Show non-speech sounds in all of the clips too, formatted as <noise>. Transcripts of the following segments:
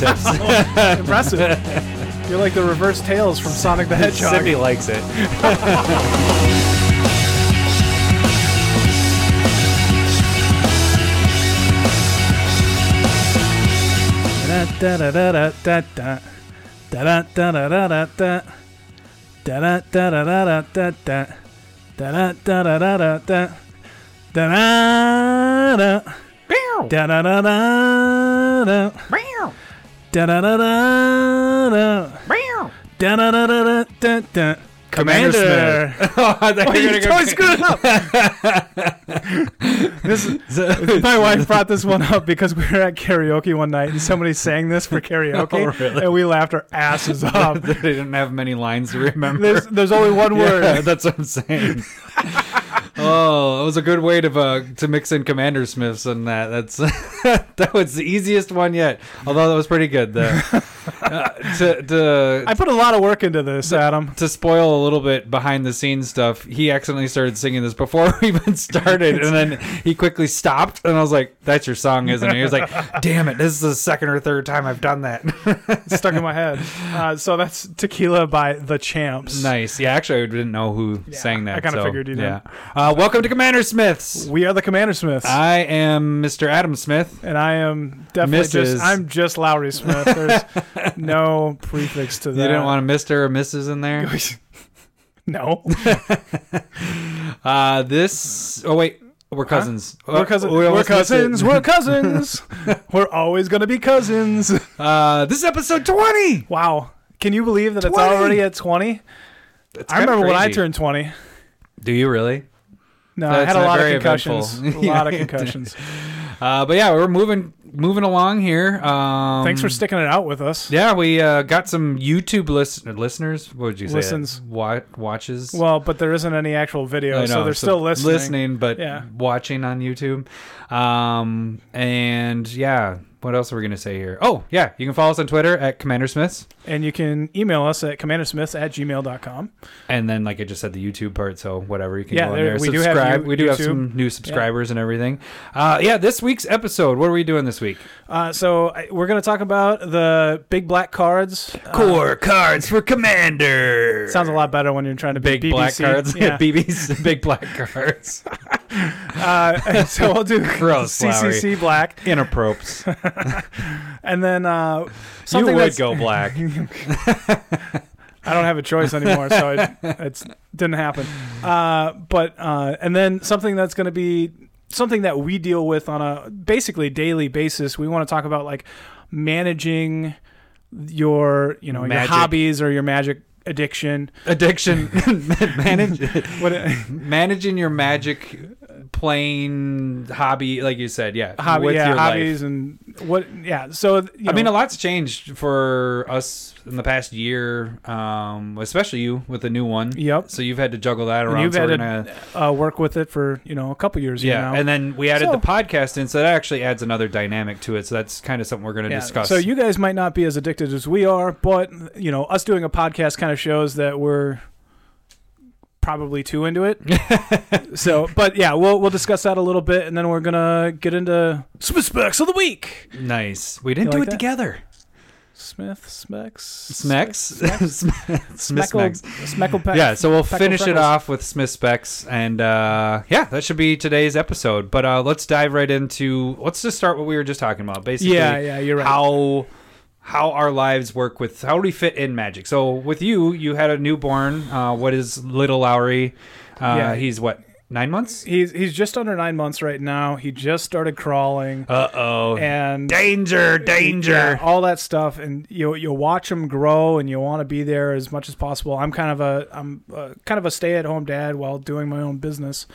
fingertips. <laughs> Oh, impressive. You're like the reverse tails from Sonic the Hedgehog. Sippy likes it. <laughs> Da-da-da-da-da-da. Da-da-da-da-da-da. Da-da-da-da-da-da-da. Da-da-da-da-da-da. Da-da-da. Da-da-da-da-da. Da-da-da-da-da. Da-da-da-da-da-da. Commander. <laughs> oh, I thought Oh, you were you gonna totally go- screwed it up. <laughs> <laughs> this is, my wife brought this one up because we were at karaoke one night and somebody sang this for oh, karaoke, Oh, really? and we laughed our asses off. they didn't have many lines to remember. There's, there's only one word. Yeah, that's what I'm saying. Oh, it was a good way to uh, to mix in Commander Smiths and that. That's <laughs> that was the easiest one yet. Although that was pretty good. The, <laughs> uh, to to I put a lot of work into this, Adam. to spoil a little bit behind the scenes stuff, he accidentally started singing this before <laughs> we even started, and then he quickly stopped, and I was like, "That's your song, isn't it?" He was like, "Damn it, this is the second or third time I've done that." <laughs> Stuck in my head. Uh, so that's Tequila by The Champs. nice. Yeah, actually, I didn't know who Yeah, sang that. I kinda so, figured you did. Yeah. Uh, welcome to Commander Smiths. We are the Commander Smiths. I am Mr. Adam Smith. and I am definitely Mrs. just I'm just Lowry Smith. <laughs> <laughs> No prefix to that. You didn't want a Mr. or Mrs. in there. <laughs> No. <laughs> Uh, this. Oh wait, we're cousins. We're, cousin- Uh, we we're almost missed it. cousins. We're cousins. we're always going to be cousins. Uh, this is episode twenty. Wow. Can you believe that it's already at 20? I remember when I turned 20. Do you really? No, I had a lot of concussions. eventful. A lot of concussions. Uh, but yeah, we're moving moving along here. Um, Thanks for sticking it out with us. Yeah, we uh, got some YouTube list- listeners. What would you say? Listens. Wa- watches. Well, but there isn't any actual video, so they're still listening. listening, but Yeah. watching on YouTube. Um, and yeah, what else are we gonna say here? Oh, yeah, you can follow us on Twitter at Commander Smiths, And you can email us at commandersmiths at gmail.com. and then like I just said, the YouTube part. So whatever you can Yeah, go in there- there. we do have subscribe. we do have some new subscribers and everything. Uh, yeah, this week's episode. What are we doing this week? Uh, so I, we're going to talk about the big black cards. Uh, Core cards for Commander. sounds a lot better when you're trying to be big black cards. <laughs> Yeah. BB's <laughs> big black <laughs> cards. <laughs> uh, so we'll do <laughs> Gross. <laughs> CCC black, Inappropriate. and then uh, you something would that's go black. I don't have a choice anymore, so it it's, didn't happen. Uh, but uh, and then something that's going to be something that we deal with on a basically daily basis. We want to talk about like managing your you know Magic. your hobbies or your magic addiction. Addiction. Manage. What managing your magic playing hobby like you said yeah hobby, with yeah, your hobbies life. and what yeah. So you i mean a lot's changed for us in the past year um especially you with the new one Yep. so you've had to juggle that And around you've so had we're to gonna, uh, work with it for you know a couple years. yeah now. and then we added So- the podcast in so that actually adds another dynamic to it so that's kind of something we're going to Yeah, discuss So you guys might not be as addicted as we are, but you know, us doing a podcast kind of shows that we're probably too into it. <laughs> so, but yeah, we'll we'll discuss that a little bit, and then we're gonna get into Smith specs of the week. nice we didn't You do like it that? together Smith specs. smex smex <laughs> Smeckle yeah so we'll Peckle finish it off with smith specs and uh yeah that should be today's episode but uh let's dive right into let's just start what we were just talking about basically Yeah, yeah, you're right. how how our lives work with how do we fit in magic so with you you had a newborn uh what is little lowry uh Yeah. he's what nine months He's he's just under nine months right now. He just started crawling. uh-oh and danger danger Yeah, all that stuff, and you you watch him grow, and you want to be there as much as possible. I'm kind of a I'm uh kind of a stay at home dad while doing my own business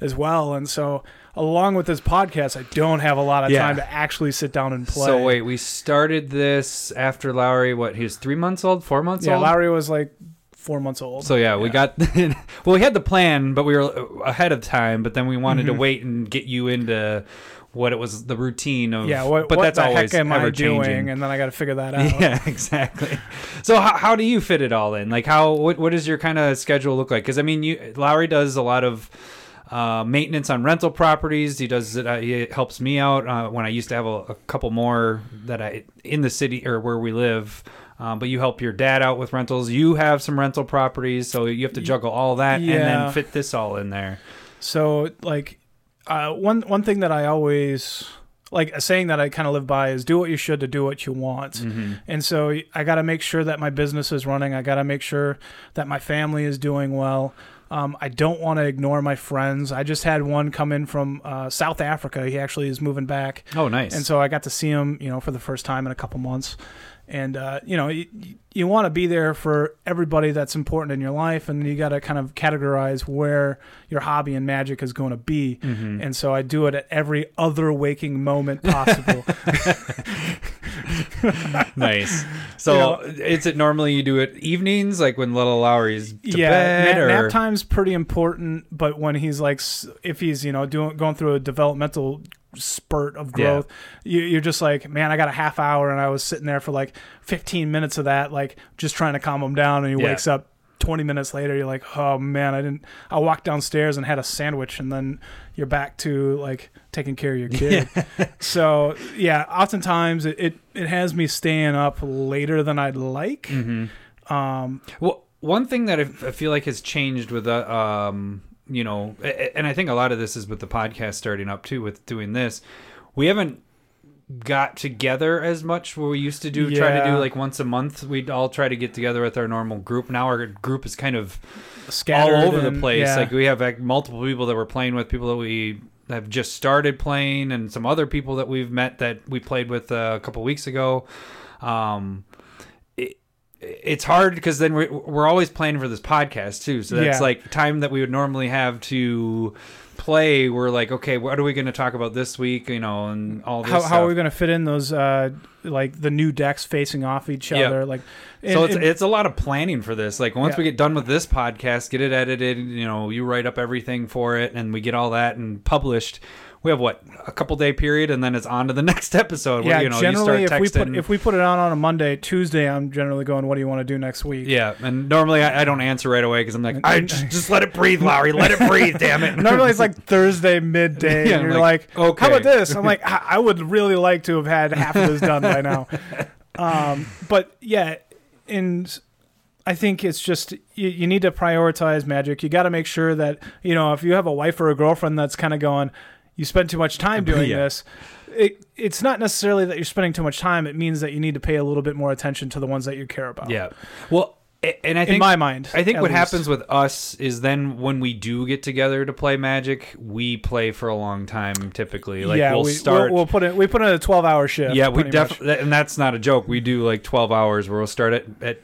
as well, and so along with this podcast, I don't have a lot of Yeah. time to actually sit down and play. so wait we started this after lowry what he was three months old four months old? yeah, old Lowry was like four months old. So yeah, we got <laughs> well. We had the plan, but we were ahead of time. But then we wanted to wait and get you into what it was the routine of. Mm-hmm. yeah, what, but what that's the always heck am I ever doing? changing. And then I got to figure that <laughs> out. Yeah, exactly. So how, how do you fit it all in? Like how what what does your kind of schedule look like? Because I mean, you Lowry does a lot of uh, maintenance on rental properties. He does it. Uh, he helps me out uh, when I used to have a, a couple more that I in the city or where we live. Um, but you help your dad out with rentals. You have some rental properties, so you have to juggle all that and then fit this all in there. So like uh, one one thing that I always like a saying that I kind of live by is do what you should to do what you want. Mm-hmm. And so I got to make sure that my business is running. I got to make sure that my family is doing well. Um, I don't want to ignore my friends. I just had one come in from uh, South Africa. He actually is moving back. Oh, nice. And so I got to see him, you know, for the first time in a couple months. And uh, you know, you, you want to be there for everybody that's important in your life, and you got to kind of categorize where your hobby and magic is going to be. Mhm. And so I do it at every other waking moment <laughs> possible. <laughs> nice. <laughs> So, You know- is it normally you do it evenings, like when little Lowry's to yeah, bed, na- or nap time's pretty important, but when he's like, if he's you know doing going through a developmental spurt of Yeah. growth, you, you're just like, man, I got a half hour, and I was sitting there for like 15 minutes of that, like just trying to calm him down, and he Yeah. wakes up. 20 minutes later you're like oh man i didn't i walked downstairs and had a sandwich and then you're back to like taking care of your kid <laughs> so yeah oftentimes it, it it has me staying up later than i'd like Mhm. um Well, one thing that i feel like has changed with the, um, you know, and I think a lot of this is with the podcast starting up too, with doing this. We haven't got together as much where we used to do try to do like once a month we'd all try to get together with our normal group. Now our group is kind of scattered all over the place. yeah. like we have like multiple people that we're playing with people that we have just started playing and some other people that we've met that we played with uh, a couple weeks ago. Um it, it's hard because then we're, we're always planning for this podcast too. So that's Yeah. like time that we would normally have to play we're like okay what are we going to talk about this week you know and all this how, how are we going to fit in those uh like the new decks facing off each Yeah. other like so it's and- it's a lot of planning for this. Like once Yeah. we get done with this podcast, get it edited, you know, you write up everything for it, and we get all that and published. We have what a couple day period, and then it's on to the <laughs> next episode. yeah where, you know, generally you if we put if we put it on on a monday tuesday i'm generally going what do you want to do next week yeah, and normally I, I don't answer right away because I'm like, I just, just let it breathe, Lowry, let it <laughs> breathe, damn it. Normally it's like Thursday midday, <laughs> Yeah, and you're like, like, okay. "How about this?" I'm like, "I I would really like to have had half of this done by now." Um, but yeah, and I think it's just you, you need to prioritize magic. You got to make sure that you know if you have a wife or a girlfriend that's kind of going, you spend too much time doing Yeah. this. It, it's not necessarily that you're spending too much time. It means that you need to pay a little bit more attention to the ones that you care about. yeah, well, and I think in my mind, I think what least. happens with us is then when we do get together to play Magic, we play for a long time. Typically, like yeah, we'll we, start. We'll, we'll put it. We put in a 12 hour shift. yeah, we definitely, and that's not a joke. We do like twelve hours where we'll start at at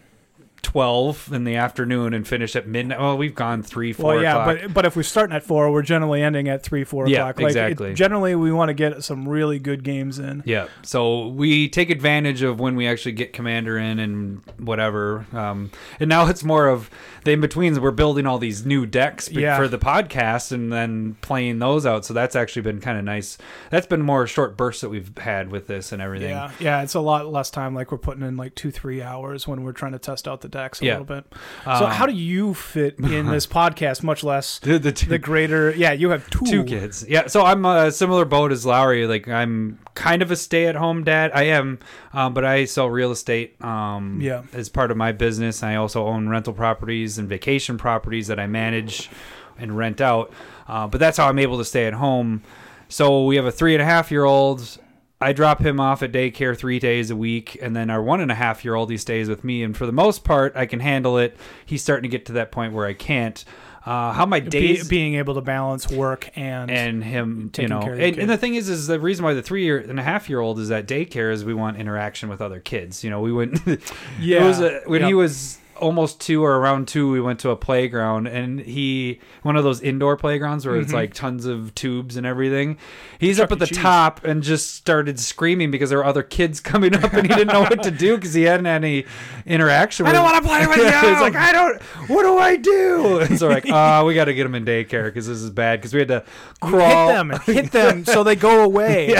twelve in the afternoon and finish at midnight. Well, we've gone three, four Well, yeah, o'clock. but but if we're starting at four, we're generally ending at three, four Yeah, o'clock. Like, it- exactly. generally, we want to get some really good games in. Yeah, so we take advantage of when we actually get Commander in and whatever. Um, and now it's more of the in betweens. We're building all these new decks be- Yeah. for the podcast and then playing those out. So that's actually been kind of nice. That's been more short bursts that we've had with this and everything. Yeah, yeah, it's a lot less time. Like we're putting in like two, three hours when we're trying to test out the a Yeah. little bit. So, Um, how do you fit in this <laughs> podcast? Much less The, the two, the greater. Yeah, you have two. two kids. Yeah, so I'm a similar boat as Lowry. Like I'm kind of a stay-at-home dad. I am, um, but I sell real estate. Um, Yeah. as part of my business. I also own rental properties and vacation properties that I manage and rent out. Uh, but that's how I'm able to stay at home. So we have a three and a half year old. I drop him off at daycare three days a week, and then our one and a half year old he stays with me. And for the most part, I can handle it. He's starting to get to that point where I can't. Uh, how my Be, days being able to balance work and, and him, you know, care of your and, and the thing is, is the reason why the three year and a half year old is at daycare is we want interaction with other kids. You know, we wouldn't. <laughs> yeah, It was a, when he was almost two or around two, we went to a playground and he one of those indoor playgrounds where it's Mhm. like tons of tubes and everything. He's Chuck up at the Cheese. top and just started screaming because there were other kids <laughs> coming up and he didn't know what to do because he hadn't had any interaction. I don't want to play with <laughs> you. He's like, I don't. What do I do? And so like, <laughs> uh, we got to get him in daycare because this is bad because we had to crawl, hit them, hit them, so they go away.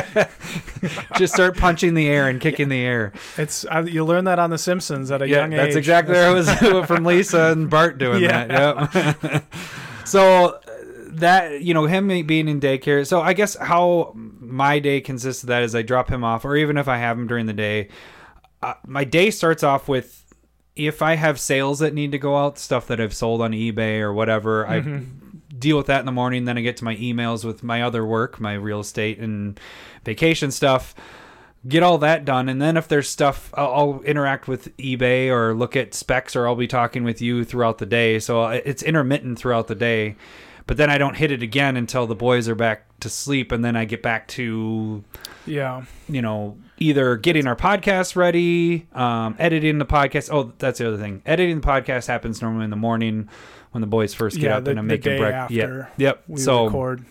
just start punching the air and kicking the air. It's you learn that on The Simpsons at a Yeah, young age. that's exactly where it was <laughs> from Lisa and Bart doing Yeah. that. Yep. <laughs> so that you know him being in daycare. So I guess how my day consists of that is I drop him off, or even if I have him during the day, uh, my day starts off with if I have sales that need to go out, stuff that I've sold on eBay or whatever. I deal with that in the morning. Then I get to my emails with my other work, my real estate and vacation stuff. Get all that done, and then if there's stuff, I'll, I'll interact with eBay or look at specs, or I'll be talking with you throughout the day. So uh, it's intermittent throughout the day but then I don't hit it again until the boys are back to sleep, and then I get back to Yeah. you know either getting our podcast ready, um, editing the podcast. Oh, that's the other thing. Editing the podcast happens normally in the morning when the boys first get Yeah, up the- and I'm making breakfast. Yep, yep. So record.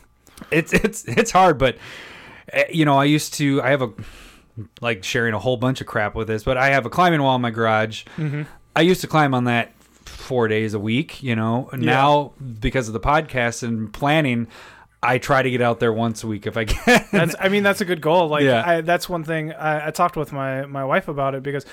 it's <laughs> it's it's hard, but eh, you know I used to I have a like sharing a whole bunch of crap with this, but I have a climbing wall in my garage. Mm-hmm. I used to climb on that four days a week, you know. Now because of the podcast and planning, I try to get out there once a week if I can. That's, I mean, that's a good goal. Like, Yeah. I, that's one thing I, I talked with my my wife about it because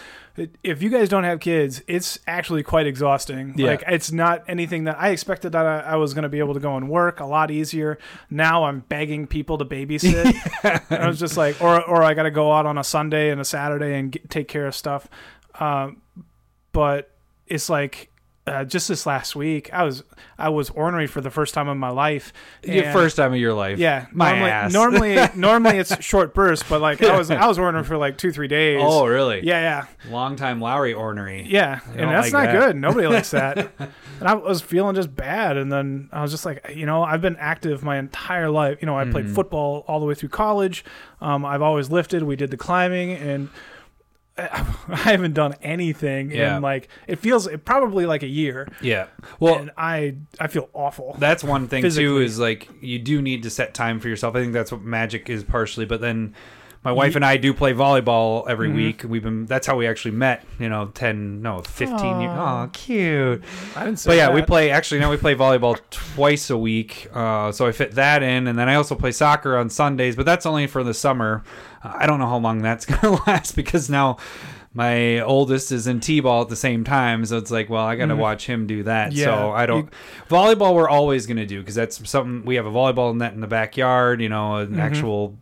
if you guys don't have kids, it's actually quite exhausting. Yeah. Like, it's not anything that I expected that I, I was going to be able to go and work a lot easier. Now I'm begging people to babysit. <laughs> And I was just like, or or I got to go out on a Sunday and a Saturday and get, take care of stuff. Um, but it's like. Uh, just this last week, I was I was ornery for the first time in my life. Your first time of your life. yeah, my normally, ass. normally, <laughs> normally it's short bursts, but like I was, I was ordering for like two, three days. oh, really? yeah, yeah, Long time Lowry ornery. yeah, I and that's like not that. good. Nobody likes <laughs> that. and I was feeling just bad, and then I was just like, you know, I've been active my entire life. You know, I played Mhm. football all the way through college. Um, I've always lifted. We did the climbing, and <laughs> I haven't done anything Yeah. in like it feels it probably like a year. Yeah. Well, and I I feel awful. that's one thing too is like you do need to set time for yourself. I think that's what magic is partially, but then my wife and I do play volleyball every Mhm. week. We've been that's how we actually met, you know, 10 no, 15 years. Oh, cute. I didn't say But yeah, we play actually now we play volleyball <laughs> twice a week. Uh, so I fit that in and then I also play soccer on Sundays, but that's only for the summer. Uh, I don't know how long that's <laughs> going to last because now my oldest is in t-ball at the same time so it's like well i gotta Mhm. watch him do that Yeah, so i don't volleyball we're always gonna do because that's something we have a volleyball net in the backyard you know an Mhm. actual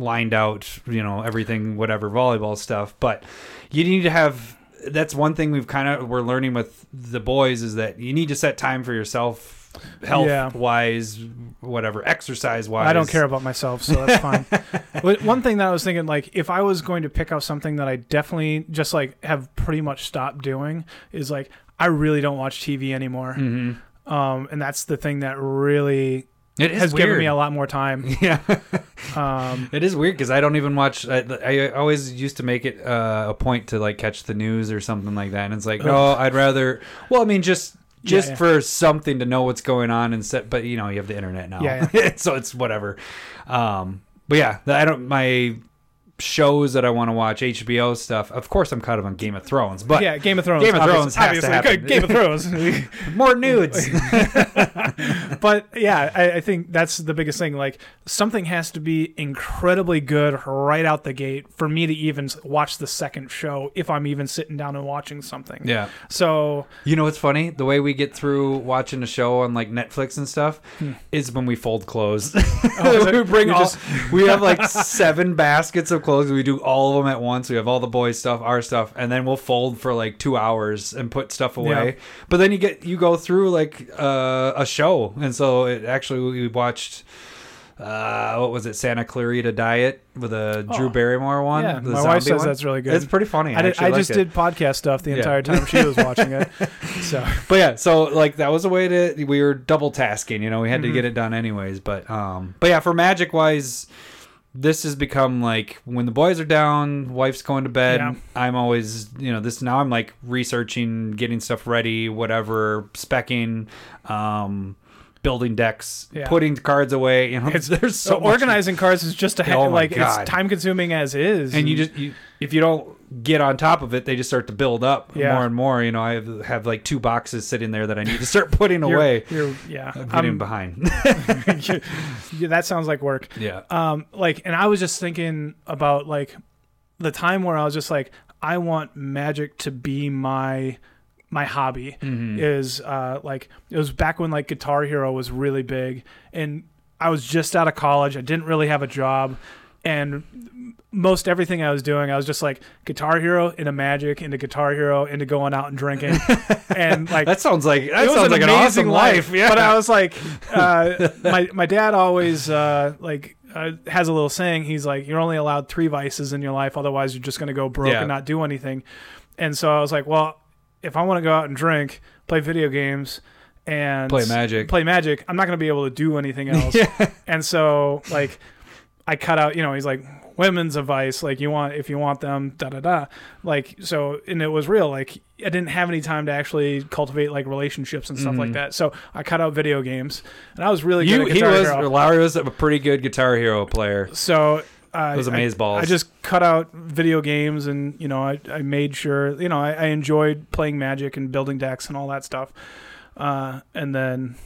lined out you know everything whatever volleyball stuff but you need to have that's one thing we've kind of we're learning with the boys is that you need to set time for yourself health Yeah. wise whatever exercise wise I don't care about myself, so that's fine. <laughs> one thing that I was thinking, like, if I was going to pick out something that I definitely just like have pretty much stopped doing, is like I really don't watch TV anymore. hmm Um, and that's the thing that really it has weird. given me a lot more time. <laughs> yeah Um, <laughs> It is weird because I don't even watch. I, I always used to make it uh, a point to like catch the news or something like that, and it's like, no, I'd rather. <laughs> Well, I mean, just just yeah. for something to know what's going on instead. But you know, you have the internet now, Yeah, so it's whatever. Um, but yeah, I don't. My shows that I want to watch, HBO stuff. Of course, I'm caught up on Game of Thrones, but yeah, Game of Thrones. Game of obviously- Thrones obviously. happen. Game of Thrones. <laughs> more nudes. <laughs> but yeah, I, I think that's the biggest thing. Like something has to be incredibly good right out the gate for me to even watch the second show if I'm even sitting down and watching something. yeah. So You know what's funny? The way we get through watching a show on like Netflix and stuff Hmm. is when we fold clothes. Oh, <laughs> we bring all. just- we have like seven baskets of clothes. We do all of them at once. We have all the boys' stuff, our stuff, and then we'll fold for like two hours and put stuff away. Yeah. But then you get you go through like uh, a show, and so it actually we watched. Uh, what was it? Santa Clarita Diet with a Oh. Drew Barrymore one. yeah, the my wife says one. that's really good. It's pretty funny. I, did, I just it. did podcast stuff the Yeah. entire time she was watching it. <laughs> So But yeah, so like that was a way to we were double tasking, you know, we had to Mhm. get it done anyways. But um but yeah, for magic wise, this has become like when the boys are down, wife's going to bed, Yeah. I'm always you know, this now I'm like researching, getting stuff ready, whatever, specking, um building decks, Yeah. putting cards away, you know. It's- <laughs> there's so so much- organizing cards is just a ha- Oh my like God. it's time consuming as is. and you just you, if you don't get on top of it, they just start to build up Yeah. more and more. You know, I have, have like two boxes sitting there that I need to start <laughs> putting you're, away. You're, yeah, I'm getting I'm- behind. <laughs> yeah, that sounds like work. yeah. um like and i was just thinking about like the time where i was just like i want magic to be my my hobby Mhm. is uh, like it was back when like Guitar Hero was really big, and I was just out of college. I didn't really have a job, and most everything I was doing, I was just like Guitar Hero into Magic, into Guitar Hero, into going out and drinking, <laughs> and like that sounds like that sounds like an amazing awesome life. Yeah, But I was like, <laughs> uh, my my dad always uh, like uh, has a little saying. He's like, you're only allowed three vices in your life, otherwise you're just gonna go broke Yeah. and not do anything. And so I was like, well, if I want to go out and drink, play video games, and Play Magic. play Magic, I'm not gonna be able to do anything else. yeah. <laughs> And so like I cut out, you know, he's like women's advice, like you want if you want them, da da da. Like so and it was real. Like I didn't have any time to actually cultivate like relationships and stuff like Mhm. that. So I cut out video games. And I was really good You, at he was Hero. Lowry was a pretty good Guitar Hero player. So uh, It was I- amazeballs. I just cut out video games and you know I, I made sure you know I, I enjoyed playing Magic and building decks and all that stuff. Uh, and then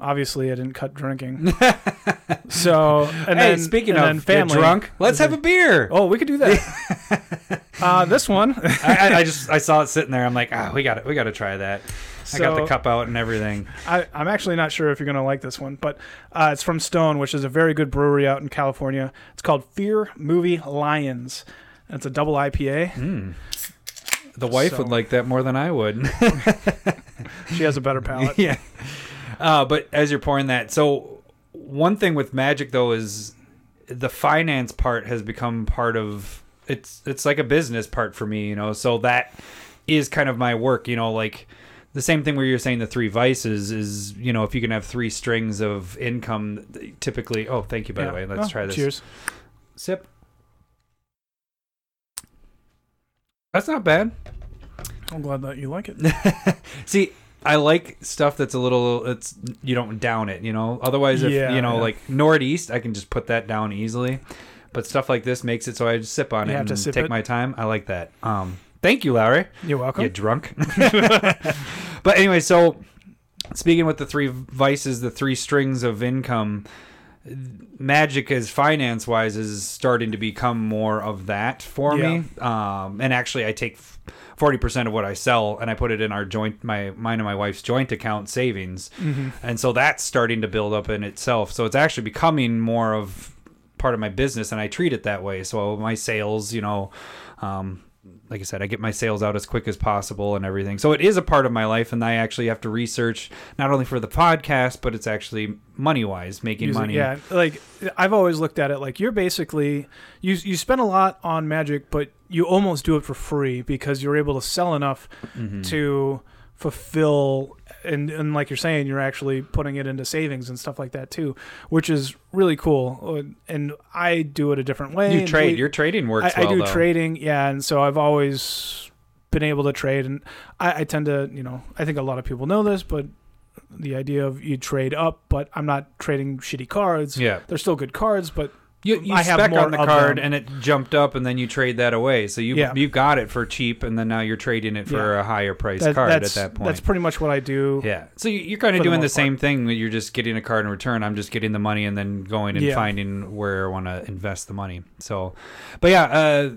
obviously I didn't cut drinking. <laughs> so and hey, then speaking and of then family drunk, let's have a beer. Oh, we could do that. <laughs> uh, this one. I, I, I just I saw it sitting there. I'm like, ah, we got it. We got to try that. I got the cup out and everything. I, I'm actually not sure if you're going to like this one, but uh, it's from Stone, which is a very good brewery out in California. It's called Fear Movie Lions. And it's a double IPA. Mm. The wife So- would like that more than I would. <laughs> She has a better palate. <laughs> yeah. Uh, but as you're pouring that, so one thing with Magic though is the finance part has become part of it's it's like a business part for me, you know. So that is kind of my work, you know, like the same thing where you're saying the three vices is, you know, if you can have three strings of income, typically. Oh, thank you by Yeah. the way. Let's Oh, try this. Cheers. Sip. That's not bad. I'm glad that you like it. <laughs> See, I like stuff that's a little. It's you don't down it, you know. Otherwise, if Yeah, you know, yeah. like northeast, I can just put that down easily. But stuff like this makes it so I just sip on You it have to and sip take it? my time. I like that. Um, thank you, Larry. You're welcome. You drunk. <laughs> <laughs> but anyway, so speaking with the three vices, the three strings of income, magic as finance wise is starting to become more of that for me. Um, and actually, I take forty percent of what I sell and I put it in our joint, my mine and my wife's joint account savings, Mhm. and so that's starting to build up in itself. So it's actually becoming more of part of my business, and I treat it that way. So my sales, you know. Um, like I said, I get my sales out as quick as possible and everything. So it is a part of my life, and I actually have to research not only for the podcast, but it's actually money wise, making Using- money. Yeah, like I've always looked at it like you're basically you you spend a lot on magic, but you almost do it for free because you're able to sell enough Mhm. to fulfill and and like you're saying you're actually putting it into savings and stuff like that too which is really cool. Uh, and i do it a different way. You trade. we- Your trading works I, I do though. trading. Yeah and so i've always been able to trade. And I, I tend to you know i think a lot of people know this but the idea of you trade up but i'm not trading shitty cards. Yeah, they're still good cards but you, you I have spec more on the card, and it jumped up, and then you trade that away. So you Yeah. you got it for cheap, and then now you're trading it for Yeah. a higher price that- card at that point. that's pretty much what i do Yeah. So you- you're kind of For the doing the most part. same thing. You're just getting a card in return. I'm just getting the money and then going and Yeah. finding where I want to invest the money. So, but yeah, uh,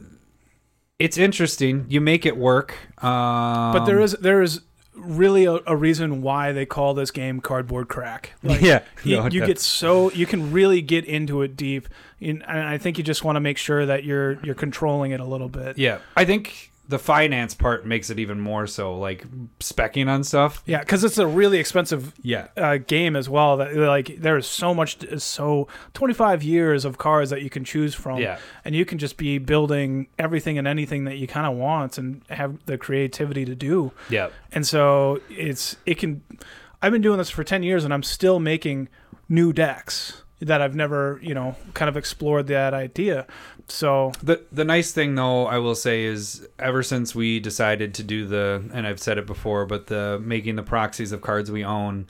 it's interesting. You make it work. Um, but there is there is really a, a reason why they call this game cardboard crack <laughs> like yeah. you, no, you get so you can really get into it deep and and i think you just want to make sure that you're you're controlling it a little bit Yeah. I think the finance part makes it even more so. Like specking on stuff. yeah because it's a really expensive Yeah. uh, game as well that like there is so much so 25 years of cards that you can choose from Yeah. and you can just be building everything and anything that you kind of want and have the creativity to do Yeah. and so it's it can i've been doing this for 10 years and i'm still making new decks that i've never you know kind of explored that idea so The the nice thing though, I will say is ever since we decided to do the and I've said it before, but the making the proxies of cards we own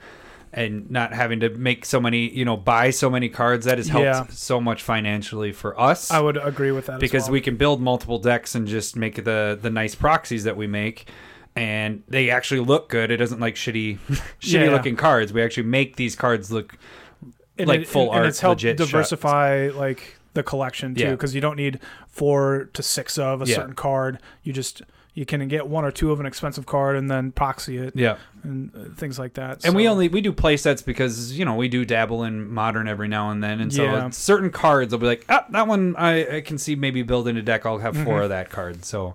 and not having to make so many, you know, buy so many cards that has helped Yeah. so much financially for us. i would agree with that as because well. we can build multiple decks and just make the the nice proxies that we make and they actually look good. It doesn't like shitty <laughs> shitty Yeah. looking cards. We actually make these cards look and like it- full and, art, it's helped diversify like the collection too Yeah. because you don't need four to six of a Yeah. certain card you just you can get one or two of an expensive card and then proxy it Yeah. and uh, things like that. And we only we do play sets because you know we do dabble in modern every now and then, and so Yeah. certain cards will be like, ah, that one I, I can see maybe building a deck. I'll have 4 Mhm. of that card. So,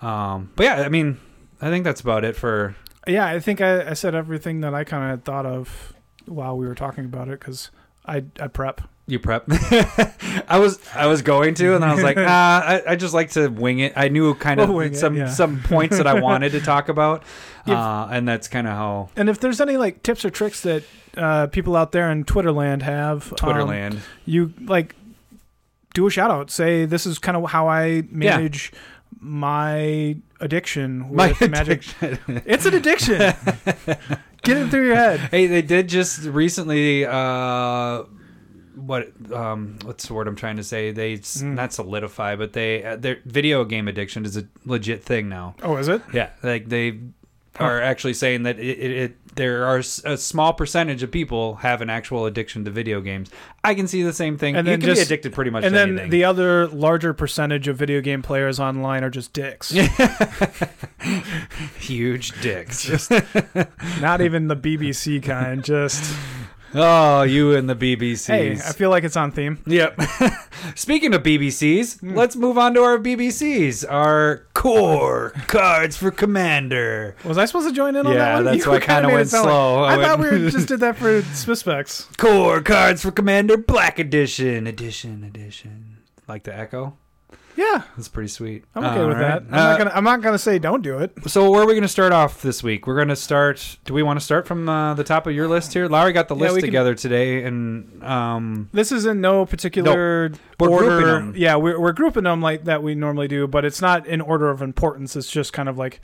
um, but yeah, I mean, I think that's about it for. yeah, I think I, I said everything that I kind of had thought of while we were talking about it because I I prep. You prep. <laughs> I was I was going to, and then I was like, <laughs> ah, I, I just like to wing it. I knew kind of We'll wing it, some yeah. some points that I <laughs> wanted to talk about, If- uh, and that's kind of how And if there's any like tips or tricks that uh, people out there in Twitterland have, um, Twitterland. you like do a shout out. Say this is kind of how I manage my addiction <laughs> with My magic. addiction. It's an addiction. <laughs> Get it through your head. Hey, they did just recently. Uh, what um, what's the word I'm trying to say? They Mm. not solidify, but they uh, their video game addiction is a legit thing now. Oh, is it? Yeah, like they Huh. are actually saying that it, it, it there are a small percentage of people have an actual addiction to video games. I can see the same thing. And you then can be just- addicted pretty much And to then anything. the other larger percentage of video game players online are just dicks. <laughs> huge dicks. Just not even the BBC kind. Just <laughs> oh, you and the BBCs. hey, I feel like it's on theme. Yep. <laughs> Speaking of BBCs, Hmm. let's move on to our BBCs, our core <laughs> cards for Commander. Was I supposed to join in on Yeah, that one? that's You why I kinda kinda made it went sound like- slow. I I, thought we were, just <laughs> did that for Specs. Core cards for Commander Black Edition. Edition, edition. Like the Echo? Yeah, That's pretty sweet. I'm okay with Alright. that. I'm not Uh, gonna. I'm not gonna say don't do it. So where are we going to start off this week? We're going to start. Do we want to start from uh, the top of your list here? Lowry got the Yeah, list we can- together today, and um, This is in no particular we're order. grouping 'em. Yeah, we're we're grouping them like that we normally do, but it's not in order of importance. It's just kind of like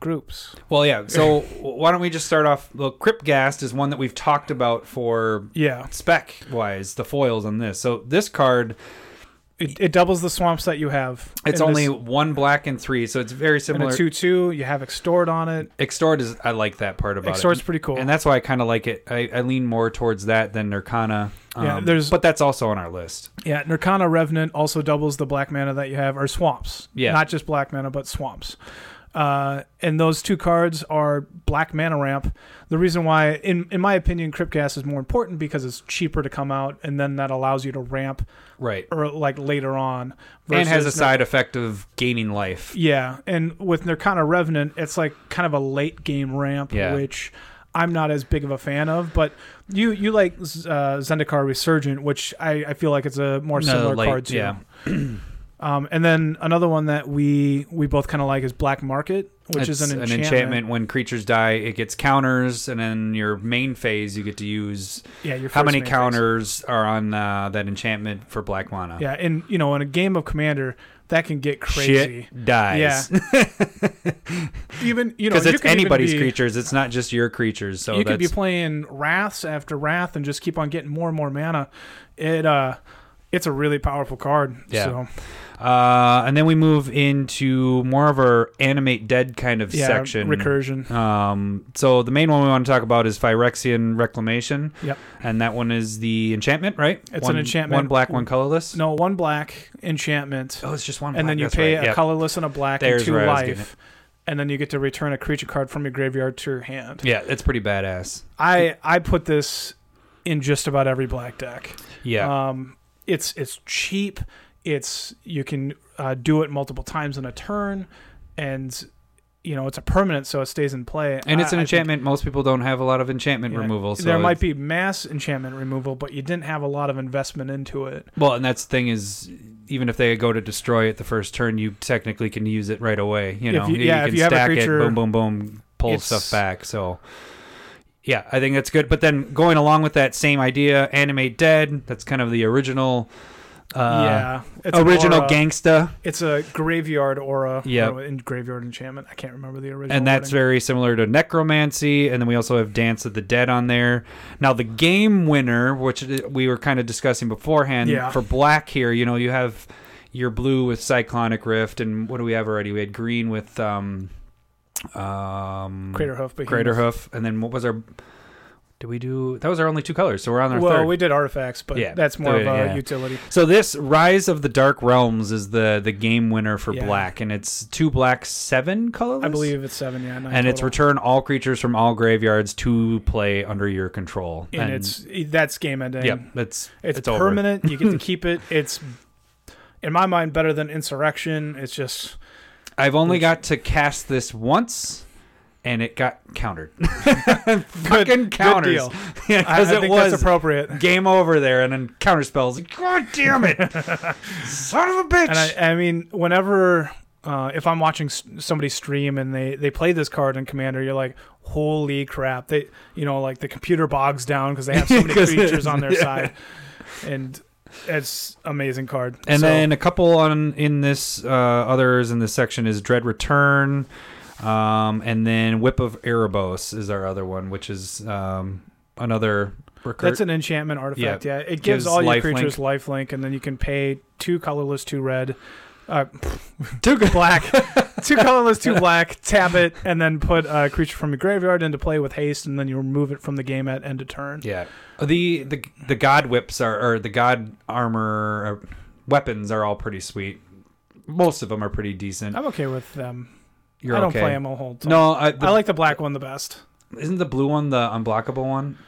groups. well, yeah. So <laughs> why don't we just start off? Well, Crypt Ghast is one that we've talked about for Yeah, spec wise, the foils on this. So this card, it, it doubles the swamps that you have. it's In only this- one black and three, so it's very in similar. a two two. You have extort on it. Extort is I like that part about it. Extort's it, pretty cool. and that's why I kind of like it. I, I lean more towards that than Nirkana. Yeah, Um, there's- but that's also on our list. Yeah, Nirkana Revenant also doubles the black mana that you have, or swamps. Yeah. Not just black mana, but swamps. Uh, and those two cards are black mana ramp. The reason why, in in my opinion, Crypt Ghast is more important because it's cheaper to come out, and then that allows you to ramp Right. or like later on. And has a side effect of gaining life. Yeah, and with Nirkana Revenant, it's like kind of a late game ramp, Yeah. which I'm not as big of a fan of. But you you like uh, Zendikar Resurgent, which I, I feel like it's a more No, similar late, card to. yeah. <clears throat> um, and then another one that we we both kind of like is Black Market, which is It's an enchantment. When creatures die, it gets counters, and then your main phase, you get to use Yeah, your how many main phase. counters are on uh, that enchantment for black mana. Yeah, and you know, in a game of Commander, that can get crazy. Shit dies. <laughs> Even you know, Because it's anybody's be- creatures. It's not just your creatures. So you could be playing wraths after wrath and just keep on getting more and more mana. It uh, it's a really powerful card. Yeah. So Uh, and then we move into more of our animate dead kind of yeah, section. recursion. Um, so the main one we want to talk about is Phyrexian Reclamation. Yep. And that one is the enchantment, right? It's one, an enchantment. One black, one colorless. No, one black enchantment, Oh, it's just one. and then you pay right. a Yep. colorless and a black There's and two where I was getting life, and then you get to return a creature card from your graveyard to your hand. Yeah, it's pretty badass. I I put this in just about every black deck. Yeah. Um, it's it's cheap. It's you can uh, do it multiple times in a turn, and you know it's a permanent, so it stays in play. and it's I- an I think- enchantment. Most people don't have a lot of enchantment yeah, removal. So there might be mass enchantment removal, but you didn't have a lot of investment into it. Well, and that's the thing is, even if they go to destroy it the first turn, you technically can use it right away. You know, you- yeah, if can you stack creature- it, boom, boom, boom, pull stuff back. So, yeah, I think that's good. But then going along with that same idea, animate dead. That's kind of the original. Uh, yeah, original aura. gangsta, It's a graveyard aura. Or in graveyard enchantment. I can't remember the original. and that's wording. very similar to necromancy. And then we also have Dance of the Dead on there. Now the game winner, which we were kind of discussing beforehand, Yeah. for black here, you know, you have your blue with Cyclonic Rift, and what do we have already? We had green with um, um, Crater Hoof. Crater Hoof, and then what was our Did we do? That was our only two colors, so we're on our well, third. we did artifacts, but Yeah, that's more of a yeah. utility. So this Rise of the Dark Realms is the the game winner for Yeah. black, and it's two black, seven colors. I believe it's seven. Yeah, nine and it's return all creatures from all graveyards to play under your control. and, it's that's game ending. yep, it's It's, it's permanent. you get to <laughs> keep it. It's in my mind better than insurrection. It's just I've only got to cast this once, and it got countered. <laughs> Fucking counters. deal. <laughs> Yeah, because it think was that's appropriate. game over there, and then counter spells. God damn it, <laughs> son of a bitch! And I, I mean, whenever uh, if I'm watching somebody stream and they they play this card in Commander, you're like, holy crap! They you know like the computer bogs down because they have so many creatures on their yeah. side, and it's amazing card. And So- then a couple on in this uh, others in this section is Dread Return, um, and then Whip of Erebos is our other one, which is um, another recur- That's an enchantment artifact. Yeah, it gives, Gives all your creatures lifelink, and then you can pay two colorless, two red, uh, <laughs> Two black, <laughs> two colorless, two black. Tap it, and then put a creature from your graveyard into play with haste, and then you remove it from the game at end of turn. Yeah, the the the God whips are or the God armor uh, weapons are all pretty sweet. Most of them are pretty decent. I'm okay with them. You're I don't okay. play them a whole time. No, I, the, I like the black one the best. isn't the blue one the unblockable one?